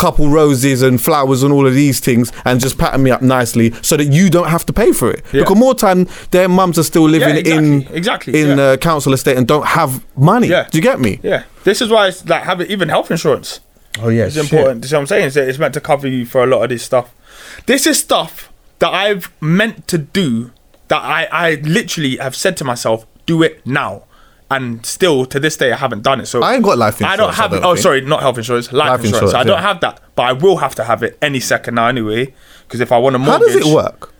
Couple roses and flowers and all of these things, and just pattern me up nicely so that you don't have to pay for it.
Yeah.
Because more time, their mums are still living
exactly,
in
exactly,
in
yeah.
uh, council estate and don't have money.
Yeah.
Do you get me?
Yeah, this is why it's like having even health insurance.
Oh yeah,
It's important. You see what I'm saying? It's, it's meant to cover you for a lot of this stuff. This is stuff that I've meant to do that I, I literally have said to myself, do it now. And still to this day I haven't done it. So
I ain't got life insurance.
I don't have
I don't
Oh,
think.
sorry, not health insurance, life,
Life
insurance.
insurance,
So I don't
yeah.
have that, but I will have to have it any second now anyway. Because if I want a mortgage,
How
mortgage,
does it work?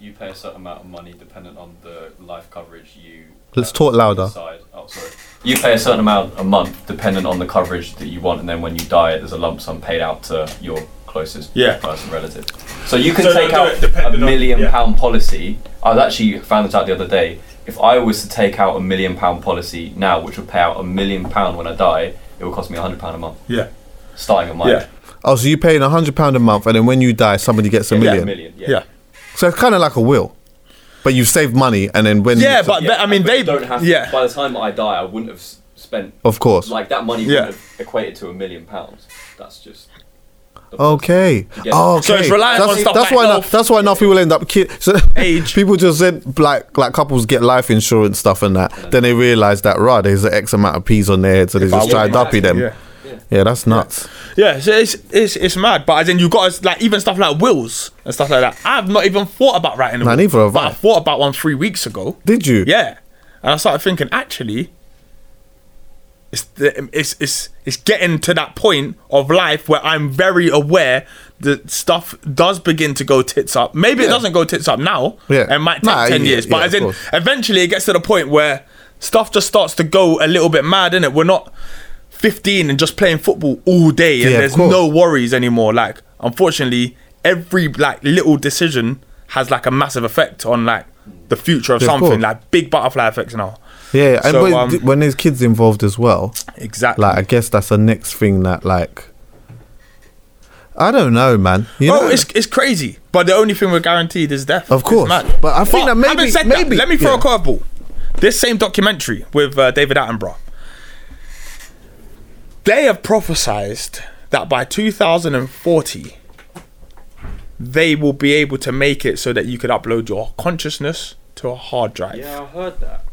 You pay a certain amount of money dependent on the life coverage you.
Let's talk louder.
Decide. Oh, sorry. You pay a certain amount a month dependent on the coverage that you want, and then when you die, there's a lump sum paid out to your closest
Yeah.
person relative. So you can
So
take
they'll
out a
depending on-
million
yeah.
pound policy. I actually found this out the other day. If I was to take out a million pound policy now, which would pay out a million pound when I die, it would cost me a hundred pound a month,
yeah,
starting at mine.
yeah,
Oh, so you're paying a hundred pound a month, and then when you die, somebody gets a
Yeah,
million.
a million. Yeah.
yeah,
So it's kind of like a will, but you've saved money, and then when
yeah.
you,
But
Yeah,
I mean,
but
they
don't have.
yeah.
By the time I die, I wouldn't have spent
of course,
like that money
Yeah.
wouldn't have equated to a million pounds. That's just.
Okay.
Yeah.
Oh, okay.
So it's reliant
that's,
on stuff
that's
like
why.
Health.
that's why now people end up ki- so
Age.
People just said like like couples get life insurance stuff and that. Then they realize that right, there's an X amount of peas on their head, so they just
I
try
want-
duppy them.
Yeah.
Yeah, that's nuts.
Yeah, so it's, it's it's mad. But as in, you got like even stuff like wills and stuff like that. I've not even thought about writing a
Nah,
will.
neither have I.
I thought about one three weeks ago.
Did you?
Yeah, and I started thinking, actually, it's the, it's it's it's getting to that point of life where I'm very aware that stuff does begin to go tits up. Maybe it doesn't go tits up now.
Yeah.
it might take
Nah,
ten
yeah,
years, but
yeah,
as in,
course.
eventually it gets to the point where stuff just starts to go a little bit mad, innit? We're not 15 and just playing football all day, and
Yeah,
there's no worries anymore. Like, unfortunately, every like little decision has like a massive effect on like the future of
Yeah, of
something,
course.
like big butterfly effects now.
Yeah, and
So,
but
um,
d- when there's kids involved as well,
Exactly.
like I guess that's the next thing that like I don't know, man. You
oh,
know,
it's it's crazy. But the only thing we're guaranteed is death.
Of course.
mad.
But I think that maybe-
said
maybe-
that, let me throw
yeah.
a curveball. This same documentary with uh, David Attenborough, they have prophesized that by 2040, they will be able to make it so that you could upload your consciousness to a hard drive.
Yeah, I heard that.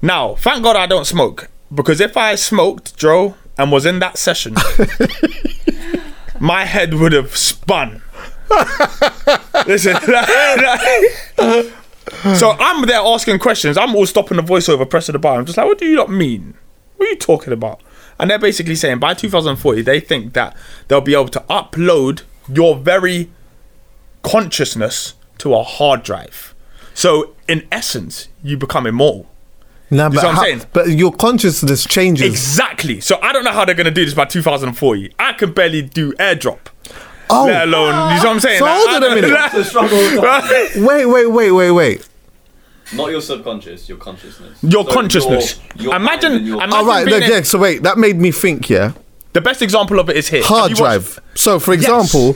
Now, thank God I don't smoke because if I smoked, Joe, and was in that session, my head would have spun. Listen, so I'm there asking questions. I'm all stopping the voiceover, pressing the button. I'm just like, what do you not mean? What are you talking about? And they're basically saying by 2040, they think that they'll be able to upload your very consciousness to a hard drive. So, in essence, you become immortal.
Nah,
see
but,
what I'm
how-
saying?
but your consciousness changes.
Exactly. So I don't know how they're gonna do this by 2040. I can barely do airdrop.
oh,
Let alone, you know what I'm saying?
So hold on a
don't-
minute.
Struggle.
wait, wait, wait, wait, wait.
Not your subconscious, your consciousness.
Your
So
consciousness.
your
Imagine-
your-
imagine-
All right,
being
look,
a-
yeah. So wait, that made me think. Yeah,
the best example of it is here.
Hard
you watched
drive. So, for example,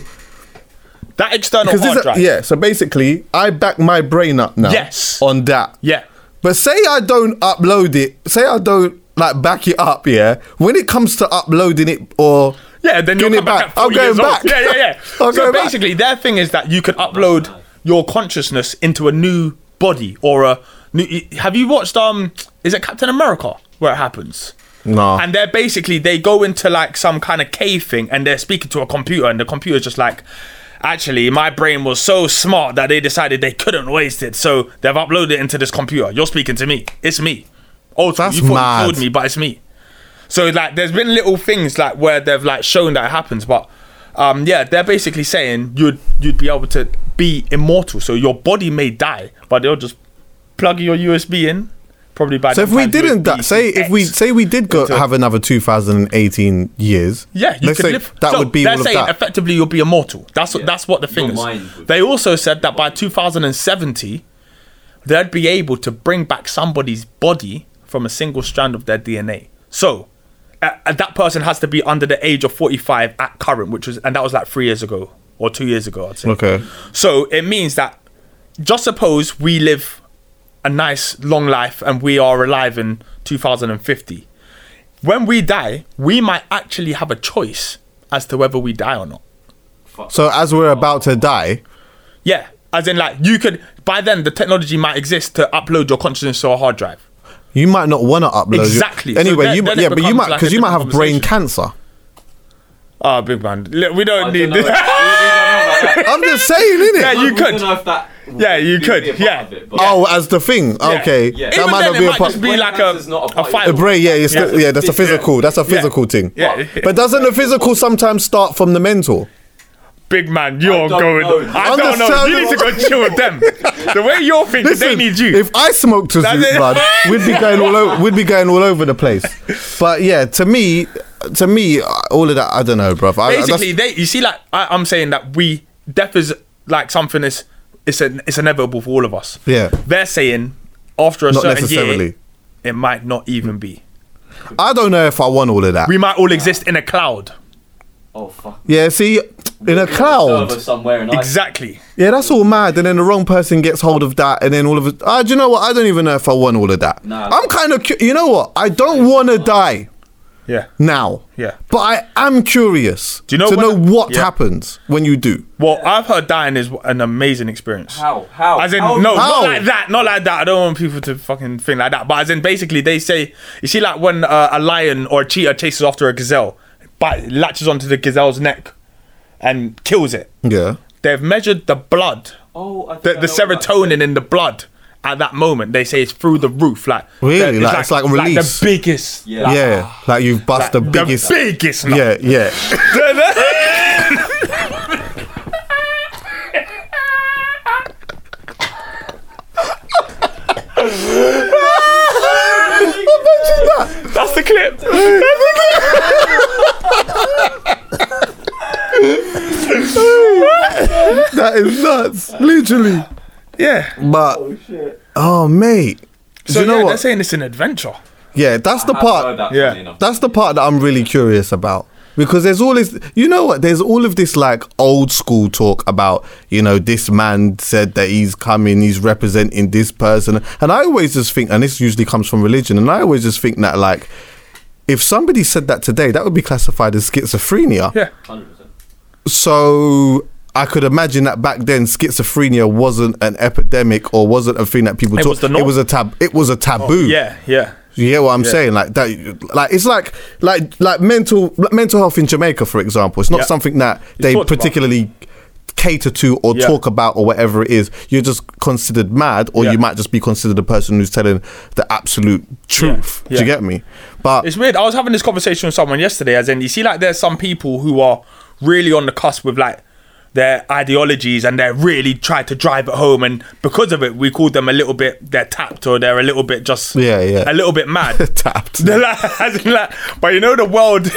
That external hard drive.
yeah. So basically, I back my brain up now.
Yes.
On that.
Yeah.
But say I don't upload it. Say I don't like back it up. Yeah. When it comes to uploading it or
Yeah, then come
it
back,
back. I'm going back.
old. Yeah, yeah, yeah. So
going back.
basically, their thing is that you could upload your consciousness into a new body or a new. Have you watched um? Is it Captain America where it happens?
no.
And they're basically they go into like some kind of cave thing and they're speaking to a computer and the computer's just like actually my brain was so smart that they decided they couldn't waste it. So they've uploaded it into this computer. You're speaking to me. It's me. Oh
That's
you
mad.
you killed me but it's me. So like there's been little things like where they've like shown that it happens but um yeah they're basically saying you'd you'd be able to be immortal. So your body may die but they'll just plug your usb in probably by
so if
them
we didn't,
USB
that, say if we say we did go have another 2018 years.
Yeah, you
let's
could
say
live.
That
so
would be
they're
all of
saying
that.
effectively you'll be immortal. That's what
Yeah.
that's what the thing
Your
is. They also said that by 2070, they'd be able to bring back somebody's body from a single strand of their DNA. So. Uh, uh, that person has to be under the age of 45 at current, which was, and that was like three years ago or two years ago, I'd say.
Okay.
So it means that just suppose we live a nice long life and we are alive in 2050. When we die, we might actually have a choice as to whether we die or not.
So as we're about to die,
Yeah, as in like you could by then the technology might exist to upload your consciousness to a hard drive.
you might not want to upload. your-
Exactly. So
Anyway,
then-
you
then
yeah,
it
but you might because
a
you might have brain cancer.
Oh, big man, we don't
I
need
don't
this.
I'm just saying, innit?
Yeah, you
We
could.
Don't know if that
Yeah, you could,
be a part
yeah.
it, but-
Oh, as the thing. Okay,
yeah.
that
Even
might
then,
not
it
be a
might
part.
just be like a,
not a
a fight.
The brain, yeah, it's
Yeah.
yeah, that's a physical. That's a physical thing.
Yeah.
But doesn't the physical sometimes start from the mental?
Big man, you're
don't
going.
know.
I don't know. You need to go chill with them. The way you're thinking, they
Listen,
need you.
If I smoked a
That's
Zoot, blood, we'd be going all over. We'd be going all over the place. But yeah, to me, to me, uh, all of that, I don't know, bruv. I,
Basically,
that's-
they. You see, like I, I'm saying that we death is like something is it's a, it's inevitable for all of us.
Yeah.
They're saying after a
not
certain
necessarily.
year, it might not even be.
I don't know if I want all of that.
We might all exist in a cloud.
Oh fuck.
yeah, see, in a cloud.
somewhere in
Exactly.
Yeah, that's all mad. And then the wrong person gets hold of that, and then all of it. Ah, do you know what? I don't even know if I want all of that.
Nah.
I'm kind of. Cu- you know what? I don't want to die.
Yeah.
now.
Yeah.
But I am curious
Do you know
to know
when-
what
Yeah.
happens when you do.
Well, I've heard dying is an amazing experience.
How? How?
As in,
How-
no,
How?
not like that, not like that. I don't want people to fucking think like that. But as in, basically, they say, you see, like when uh, a lion or a cheetah chases after a gazelle, but latches onto the gazelle's neck and kills it.
Yeah.
They've measured the blood,
Oh, I think
the,
I
the
know what that's
serotonin in the blood at that moment. They say it's through the roof. Like
Really?
the-
Like, it's like a release?
the biggest.
Yeah.
like,
yeah. Like you've bust the
the
biggest.
biggest. nut.
yeah, yeah.
That's the clip.
that is nuts. Literally.
Yeah.
But oh, oh, mate.
So
you know
yeah, they're
what?
saying it's an adventure.
Yeah, that's the
I've
part.
that,
Yeah.
That's the part that I'm really curious about. Because there's all this, you know what? There's all of this like old school talk about, you know, this man said that he's coming, he's representing this person. And I always just think, and this usually comes from religion, and I always just think that, like, if somebody said that today, that would be classified as schizophrenia.
Yeah.
100%.
So I could imagine that back then schizophrenia wasn't an epidemic or wasn't a thing that people
It
talk.
was the
it was a tab. It was a taboo.
Oh, yeah. Yeah.
You get what I'm saying? Like that, like it's like like like mental like mental health in Jamaica, for example. It's not
Yeah.
something that they
talked about.
particularly cater to or
Yeah.
talk about or whatever it is. You're just considered mad, or
Yeah.
you might just be considered a person who's telling the absolute truth. Do
Yeah.
you get me? But
It's weird. I was having this conversation with someone yesterday, as in, you see, like, there's some people who are really on the cusp with like their ideologies and they're really try to drive it home, and because of it, we call them a little bit they're tapped or they're a little bit just
Yeah, yeah.
a little bit mad.
tapped.
They're like, like, but you know the world.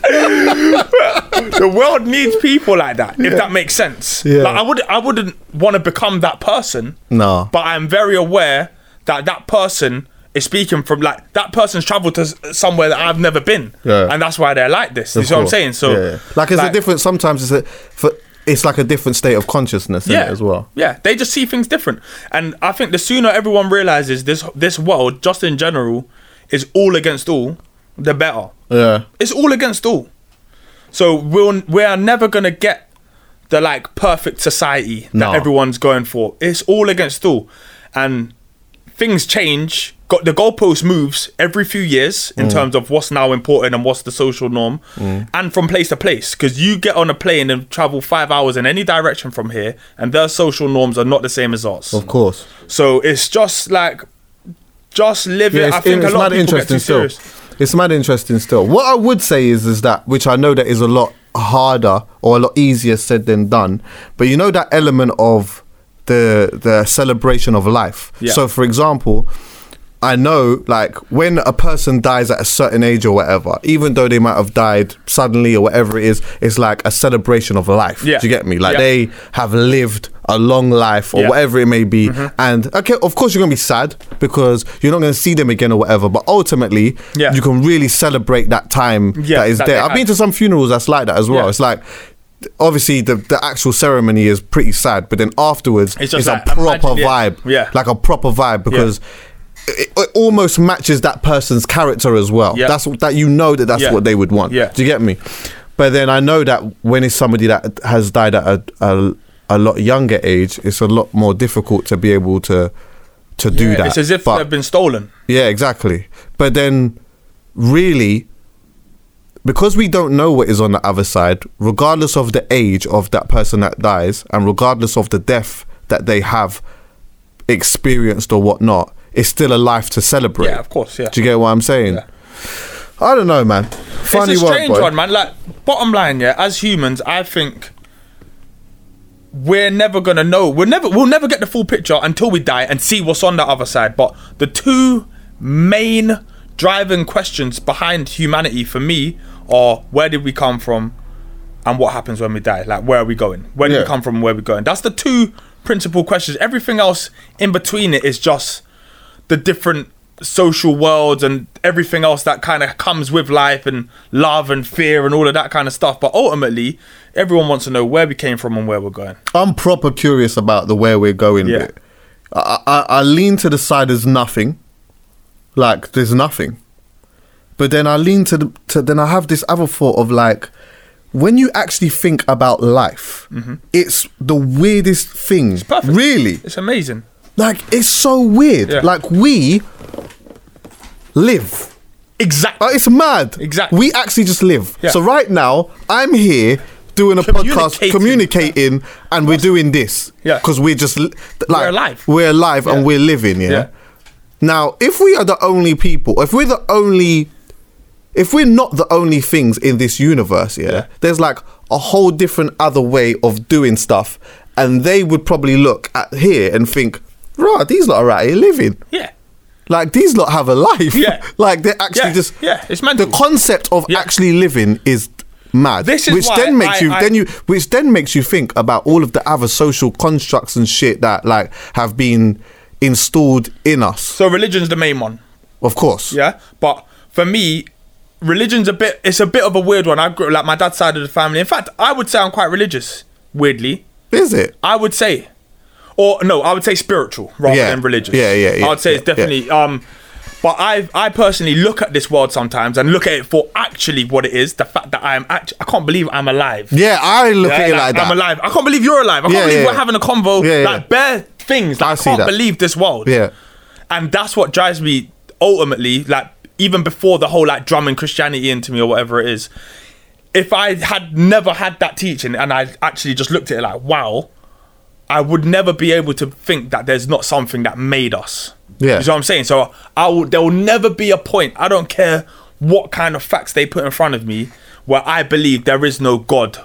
the world needs people like that. If that makes sense.
Yeah.
Like I would, I wouldn't want to become that person.
No.
But I'm very aware that that person is speaking from like that person's traveled to somewhere that I've never been,
Yeah.
and that's why they're like this. You see what I'm saying? So,
Yeah. like it's a different. Sometimes it's a for. It's like a different state of consciousness in
yeah,
it as well.
Yeah, they just see things different, and I think the sooner everyone realizes this this world, just in general, is all against all, the better.
Yeah.
It's all against all. So we'll we are never gonna get the like perfect society that
No.
everyone's going for. It's all against all, and things change. Got the goalpost moves every few years
Mm.
in terms of what's now important and what's the social norm, and from place to place. Because you get on a plane and travel five hours in any direction from here, and their social norms are not the same as ours.
Of course.
So it's just like, just live
Yeah,
it.
it's,
I think a lot of people get
interesting
too
still.
serious.
It's mad interesting still. What I would say is is that which I know that is a lot harder or a lot easier said than done. But you know that element of the the celebration of life.
Yeah.
So for example, I know like when a person dies at a certain age or whatever, even though they might have died suddenly or whatever it is, it's like a celebration of life.
Yeah.
Do you get me? Like
Yeah.
they have lived a long life or
Yeah. Mm-hmm.
whatever it may be. And okay, of course you're gonna be sad because you're not gonna see them again or whatever. But ultimately,
Yeah.
you can really celebrate that time that is
that
there. I've been to some funerals that's like that as well. It's like obviously the, the actual ceremony is pretty sad, but then afterwards
It's
it's,
just
a proper
imagine-
vibe.
Yeah.
Like a proper vibe because it, it almost matches that person's character as well.
Yeah.
That's that you know that that's
Yeah.
what they would want.
Yeah.
Do you get me? But then I know that when it's somebody that has died at a, a, a lot younger age, it's a lot more difficult to be able to to do that.
It's as if
But-
they've been stolen.
yeah, exactly. But then, really, because we don't know what is on the other side, regardless of the age of that person that dies, and regardless of the death that they have experienced or whatnot, it's still a life to celebrate.
Yeah, of course, yeah.
Do you get what I'm saying?
Yeah.
I don't know, man. Funny
it's a strange one, man. Like, bottom line, yeah. As humans, I think we're never gonna know. We'll never, we'll never get the full picture until we die and see what's on the other side. But the two main driving questions behind humanity for me are: where did we come from, and what happens when we die? Like, where are we going? Where did
Yeah.
we come from? Where are we going? That's the two principal questions. Everything else in between it is just the different social worlds and everything else that kind of comes with life and love and fear and all of that kind of stuff. But ultimately, everyone wants to know where we came from and where we're going.
I'm proper curious about the where we're going
Yeah.
bit. I, I, I lean to the side as nothing, like there's nothing, but then I lean to the to then I have this other thought of like. When you actually think about life, it's the weirdest thing.
Mm-hmm. perfect.
Really,
It's amazing.
like it's so weird.
Yeah.
Like we live.
Exactly.
Uh, it's mad.
Exactly.
We actually just live.
Yeah.
So right now, I'm here doing a podcast,
Communicating.
and we're doing this.
Yeah.
Because we're just li- like
alive.
We're alive
Yeah.
and we're living. Yeah? Now, if we are the only people, if we're the only, if we're not the only things in this universe, yeah,
Yeah.
there's like a whole different other way of doing stuff, and they would probably look at here and think, right, these lot are out here living.
yeah.
Like these lot have a life.
Yeah.
like they're actually
Yeah,
just
yeah, it's
the concept of
Yeah.
actually living is mad.
This is
which then makes
I-
you
I-
then you which then makes you think about all of the other social constructs and shit that like have been installed in us.
So religion's the main one.
Of course.
Yeah. But for me, religion's a bit. It's a bit of a weird one. I grew like my dad's side of the family. In fact, I would say I'm quite religious. Weirdly,
Is it?
I would say, or no, I would say spiritual rather
Yeah.
than religious.
Yeah, yeah, yeah,
I would say it's
yeah, yeah.
definitely. Um, but I, I personally look at this world sometimes and look at it for actually what it is. The fact that I am actually, I can't believe I'm alive.
Yeah, I look
Yeah,
at it like that.
I'm alive. I can't believe you're alive. I can't
Yeah,
believe
yeah.
we're having a convo.
Yeah, yeah.
Like bare things. Like,
I
can't
that.
believe this world.
Yeah.
And that's what drives me ultimately, like even before the whole like drumming Christianity into me or whatever it is. If I had never had that teaching and I actually just looked at it like, wow, I would never be able to think that there's not something that made us.
Yeah.
You know what I'm saying? So I will there will never be a point, I don't care what kind of facts they put in front of me, where I believe there is no God.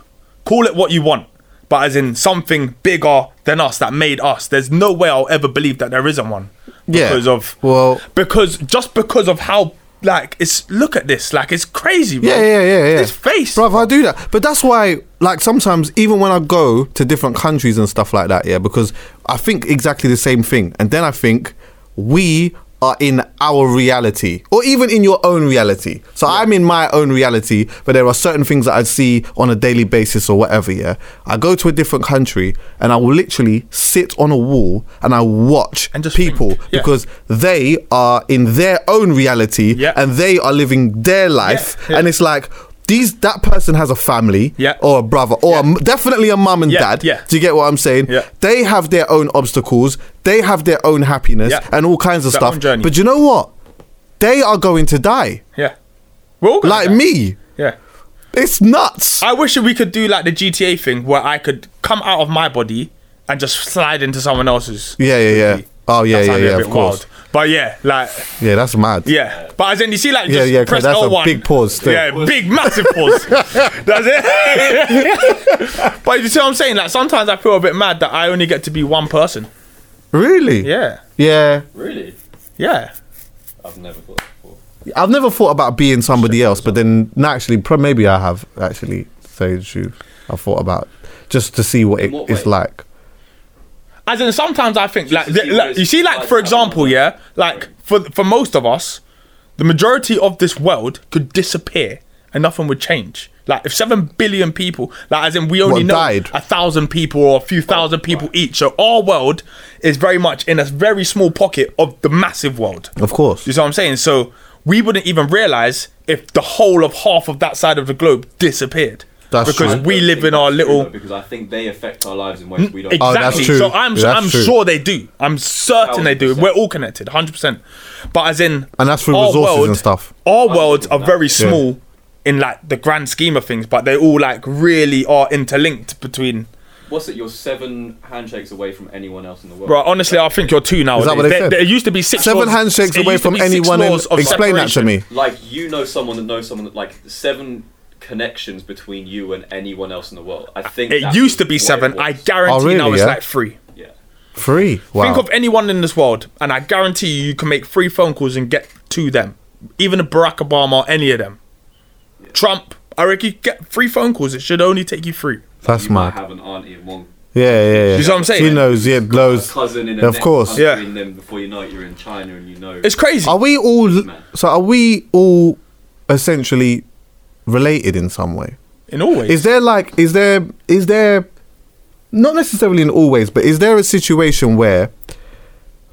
Call it what you want. But as in something bigger than us that made us. There's no way I'll ever believe that there isn't one.
Yeah.
Because of
Well-
because just because of how like it's look at this. Like it's crazy, bro.
Yeah, yeah, yeah, yeah.
His face.
Bruv, I do that. But that's why, like, sometimes, even when I go to different countries and stuff like that, yeah, because I think exactly the same thing. And then I think we are in our reality, or even in your own reality. So I'm in my own reality, but there are certain things that I see on a daily basis or whatever, yeah. I go to a different country and I will literally sit on a wall and I watch
And
people
yeah.
because they are in their own reality
Yeah.
and they are living their life.
yeah.
And it's like, these that person has a family
Yeah.
or a brother or a m definitely a mum and
Yeah,
dad.
yeah.
Do you get what I'm saying?
Yeah.
They have their own obstacles, they have their own happiness
Yeah.
and all kinds of
Their
stuff. But you know what? They are going to die.
Yeah. We're all
Like
die.
me.
Yeah.
It's nuts.
I wish we could do like the GTA thing where I could come out of my body and just slide into someone else's.
yeah, yeah, yeah. Oh yeah,
That
yeah,
a
yeah, of course.
wild. But yeah, like
Yeah, that's mad.
yeah. But as in you see like
Yeah,
yeah,
yeah, 'cause
press
that's a
L1.
big pause still.
Yeah, big massive pause. that's it. but you see what I'm saying? Like sometimes I feel a bit mad that I only get to be one person.
Really?
Yeah.
Yeah.
Really?
Yeah.
I've never thought that before.
I've never thought about being somebody else, but then naturally, maybe I have actually. Say the truth, I thought about just to see what it,
what
it's
way?
like.
As in, sometimes I think like,
see
like, you see, like
like
for example, yeah, like for for most of us, the majority of this world could disappear and nothing would change. Like if seven billion people, like as in we only
What,
know
died?
a thousand people or a few thousand people each, so our world is very much in a very small pocket of the massive world.
Of course.
You see what I'm saying? So we wouldn't even realize if the whole of half of that side of the globe disappeared.
That's
because
true.
we live in our
that's true,
little
because I think they affect our lives in ways we don't.
Oh,
Exactly.
that's true.
So I'm
That's
I'm
true.
sure they do. I'm certain they do. We're all connected, hundred percent. But as in,
And that's through
our
resources and stuff.
Our worlds are very small in like the grand scheme of things, but they all like really are interlinked between.
What's it? You're seven handshakes away from anyone else in the world.
Right, honestly, I think you're two nowadays.
what they
there,
said?
there used to be six
Seven
laws-
handshakes away from anyone. In,
laws of
explain that to me.
Like you know someone that knows someone that like seven connections between you and anyone else in the world. I think
It used to be seven. I guarantee
Oh, really,
now it's
yeah?
like three.
Yeah.
Free. Wow.
Think of anyone in this world, and I guarantee you, you can make three phone calls and get to them. Even a Barack Obama, or any of them. Trump, I reckon you get three phone calls. It should only take you three.
That's
you might
mad.
have an auntie and one
Yeah, yeah, yeah.
You see what I'm saying?
She knows. Yeah, knows.
cousin in a
Of course.
Yeah.
and then before you know it, you're in China and you know.
It's crazy.
Are we all? So are we all essentially related in some way?
in all ways.
Is there like? Is there? Is there? Not necessarily in all ways, but is there a situation where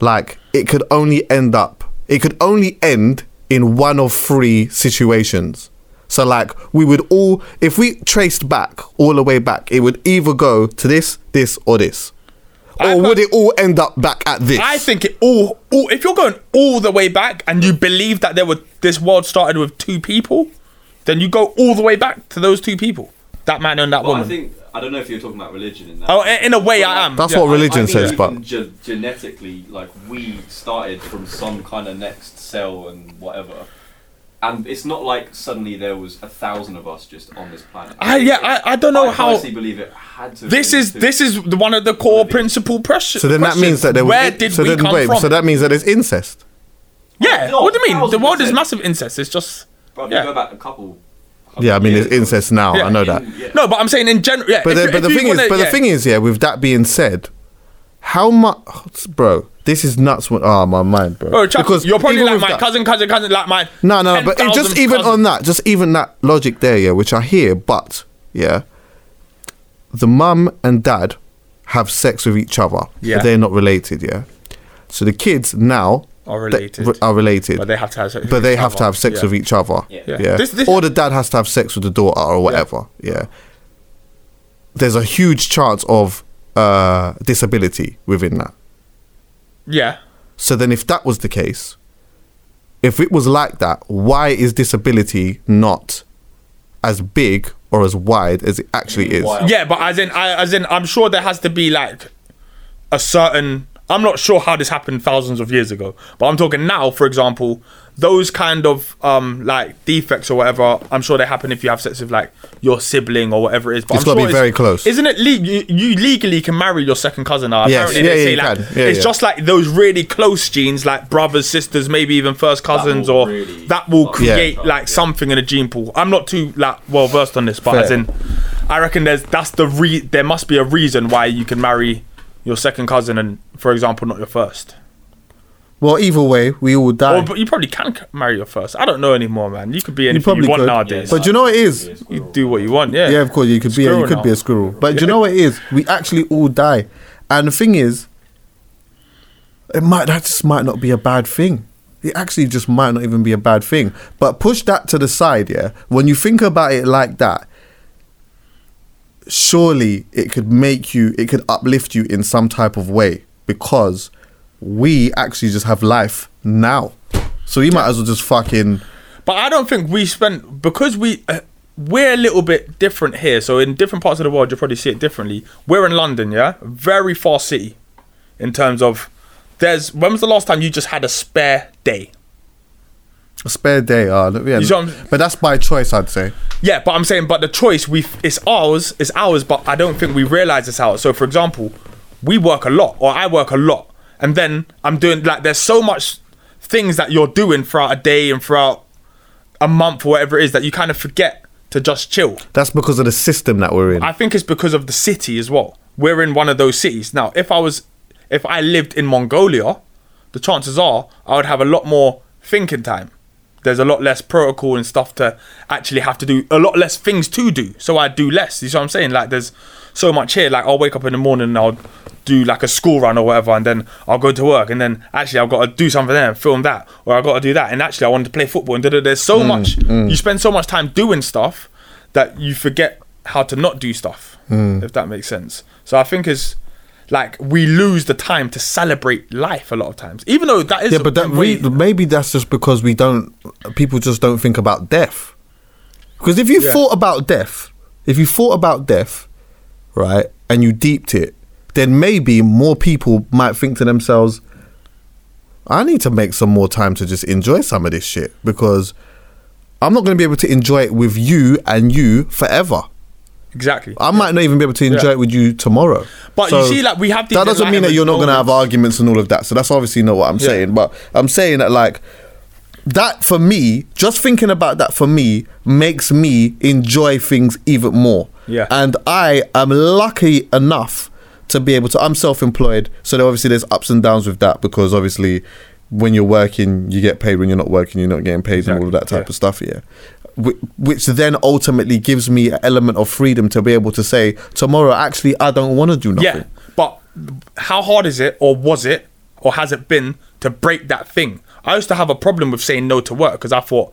like it could only end up it could only end in one of three situations. So like we would all if we traced back all the way back, it would either go to this, this, or this. Or would it all end up back at this?
I think it all, all. If you're going all the way back and you believe that there were this world started with two people, then you go all the way back to those two people, that man and that
Well, I think I don't know if you're talking about religion in that.
oh, in in a way, I am.
That's
yeah.
what religion
I think
says, but
ge- genetically, like we started from some kind of next cell and whatever, and it's not like suddenly there was a thousand of us just on this planet.
I yeah, I, I don't know
I
how.
honestly believe it had to.
This is
two.
this is the, one of the core principal pressure.
so then that means that there was
where did
so
we
then,
come
wait,
from?
so that means that there's incest.
yeah,
Oh,
what do you mean? The
thousand
world is massive incest. It's just
Bro,
yeah.
you go back a couple. couple
Yeah, I mean
years
there's incest now.
Yeah.
I know that.
In- yeah.
no, but I'm saying in general. Yeah,
But the,
you-
but
if
the thing
wanna-
is, but
yeah.
the thing is, yeah. With that being said, how much, bro? This is nuts. When, oh my mind, bro.
Bro, Chuck, you're probably like
with
my
that-
cousin, cousin, cousin, like my
No, no, but it, just even
cousin.
on that, just even that logic there, yeah, which I hear, but yeah, the mum and dad have sex with each other,
Yeah.
they're not related, yeah. So the kids now
Are
they-
related.
are related,
but they have to have sex.
but
with
they
each
have to
other.
have sex
Yeah.
with each other,
Yeah.
yeah.
Yeah. This- this-
or the dad has to have sex with the daughter or whatever, yeah. There's a huge chance of uh, disability within that.
Yeah.
So then, if that was the case, if it was like that, why is disability not as big or as wide as it actually is?
Why?
Yeah, but as in, I, as in, I'm sure there has to be like a certain. I'm not sure how this happened thousands of years ago, but I'm talking now. For example, those kind of um like defects or whatever. I'm sure they happen if you have sex with like your sibling or whatever it is. But
It's
I'm
gotta be very close.
Isn't it legal? You, you legally can marry your second cousin now.
Yes.
Apparently
Yeah, yeah,
say
you
like
can. Yeah,
it's
yeah.
just like those really close genes, like brothers, sisters, maybe even first cousins,
will
or
really
that will
fuck
Yeah.
create like
yeah.
something in a gene pool. I'm not too like well versed on this, but
Fair.
as in, I reckon there's that's the re. There must be a reason why you can marry your second cousin and, for example, not your first.
Well, either way, we all die.
Or but you probably can marry your first. I don't know anymore, man. You could be
you
anything you,
probably
want
could.
nowadays.
But you know what it is?
you do what you want. Yeah.
Yeah, of course you could be. A, you
Squirrel
could be a squirrel. But do you know what it is? We actually all die, and the thing is, it might that just might not be a bad thing. It actually just might not even be a bad thing. But push that to the side, yeah. When you think about it like that, surely it could make you, it could uplift you in some type of way because we actually just have life now. So we might as well just fucking.
But I don't think we spent because we uh, we're a little bit different here. So in different parts of the world, you'll probably see it differently. We're in London, yeah, very far city, in terms of there's. When was the last time you just had a spare day?
A spare day, uh, yeah,
You see
but that's by choice, I'd say.
Yeah, but I'm saying, but the choice we it's ours, it's ours. But I don't think we realize it's ours. So for example, we work a lot, or I work a lot, and then I'm doing like there's so much things that you're doing throughout a day and throughout a month or whatever it is that you kind of forget to just chill.
That's because of the system that we're in.
I think it's because of the city as well. We're in one of those cities. Now, if I was if I lived in Mongolia, the chances are I would have a lot more thinking time. There's a lot less protocol and stuff to actually have to do, a lot less things to do. So I do less. You see what I'm saying? Like there's so much here. Like I'll wake up in the morning and I'll do like a school run or whatever, and then I'll go to work, and then actually I've got to do something there and film that, or I've got to do that, and actually I wanted to play football, and there's so mm, much. Mm. You spend so much time doing stuff that you forget how to not do stuff, mm. if that makes sense. So I think it's like we lose the time to celebrate life a lot of times, even though that is
yeah, but that we, maybe that's just because we don't. People just don't think about death. Because if you
Yeah.
thought about death, if you thought about death, right, and you deeped it, then maybe more people might think to themselves, "I need to make some more time to just enjoy some of this shit because I'm not going to be able to enjoy it with you and you forever."
Exactly.
I might not even be able to enjoy
Yeah.
it with you tomorrow.
But you see, like, we have these
that doesn't mean that you're not going to have arguments and all of that. So that's obviously not what I'm
Yeah.
saying. But I'm saying that like that for me, just thinking about that for me makes me enjoy things even more.
Yeah.
And I am lucky enough to be able to. I'm self-employed, so obviously there's ups and downs with that because obviously when you're working, you get paid. When you're not working, you're not getting paid, and all of that type
yeah.
of stuff. Yeah. Wh- Which then ultimately gives me an element of freedom to be able to say tomorrow. Actually, I don't want to do nothing.
Yeah, but how hard is it, or was it? or has it been to break that thing? I used to have a problem with saying no to work because I thought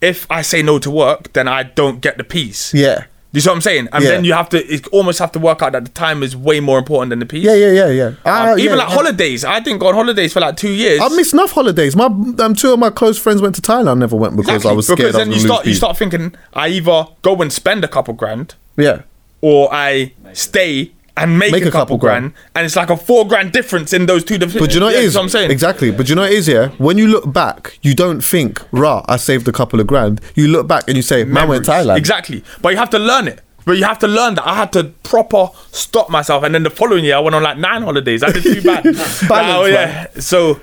if I say no to work, then I don't get the peace.
Yeah.
You see what I'm saying? And
Yeah.
then you have to it almost have to work out that the time is way more important than the peace.
Yeah, yeah, yeah, yeah.
Um, even
yeah.
like holidays, I didn't go on holidays for like two years.
I missed enough holidays. My um, two of my close friends went to Thailand. I never went because
Exactly,
I was scared.
because
I
then you start you start thinking I either go and spend a couple grand
Yeah.
or I stay and make, a, couple, grand. and it's like a four grand difference in those two different.
But you know what
yeah,
it is?
what I'm saying
Exactly. But you know what it is, yeah? When you look back, you don't think, rah, I saved a couple of grand. You look back and you say, man went
Memories.
Thailand.
Exactly, but you have to learn it. But you have to learn that I had to proper stop myself, and then the following year I went on like nine holidays. I did too bad. Like, oh, yeah. So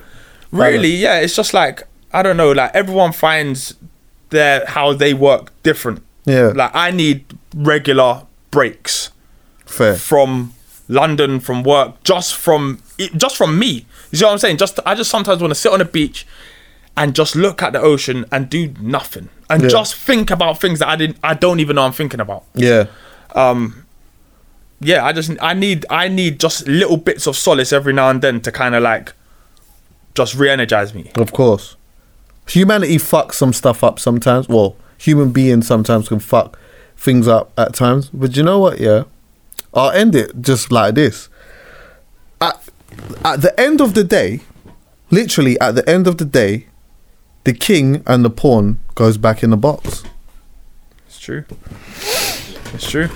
really, yeah, it's just like I don't know. Like everyone finds their how they work different.
Yeah.
Like I need regular breaks
Fair.
from London, from work, just from just from me. You see what I'm saying? Just I just sometimes want to sit on a beach and just look at the ocean and do nothing and
Yeah.
just think about things that I didn't I don't even know I'm thinking about.
Yeah.
Um, yeah, I just I need I need just little bits of solace every now and then to kind of like just re-energize me.
Of course. Humanity fucks some stuff up sometimes. Well, human beings sometimes can fuck things up at times. But you know what, yeah? I'll end it just like this. At, at the end of the day, literally at the end of the day, the king and the pawn goes back in the box.
It's true. It's true.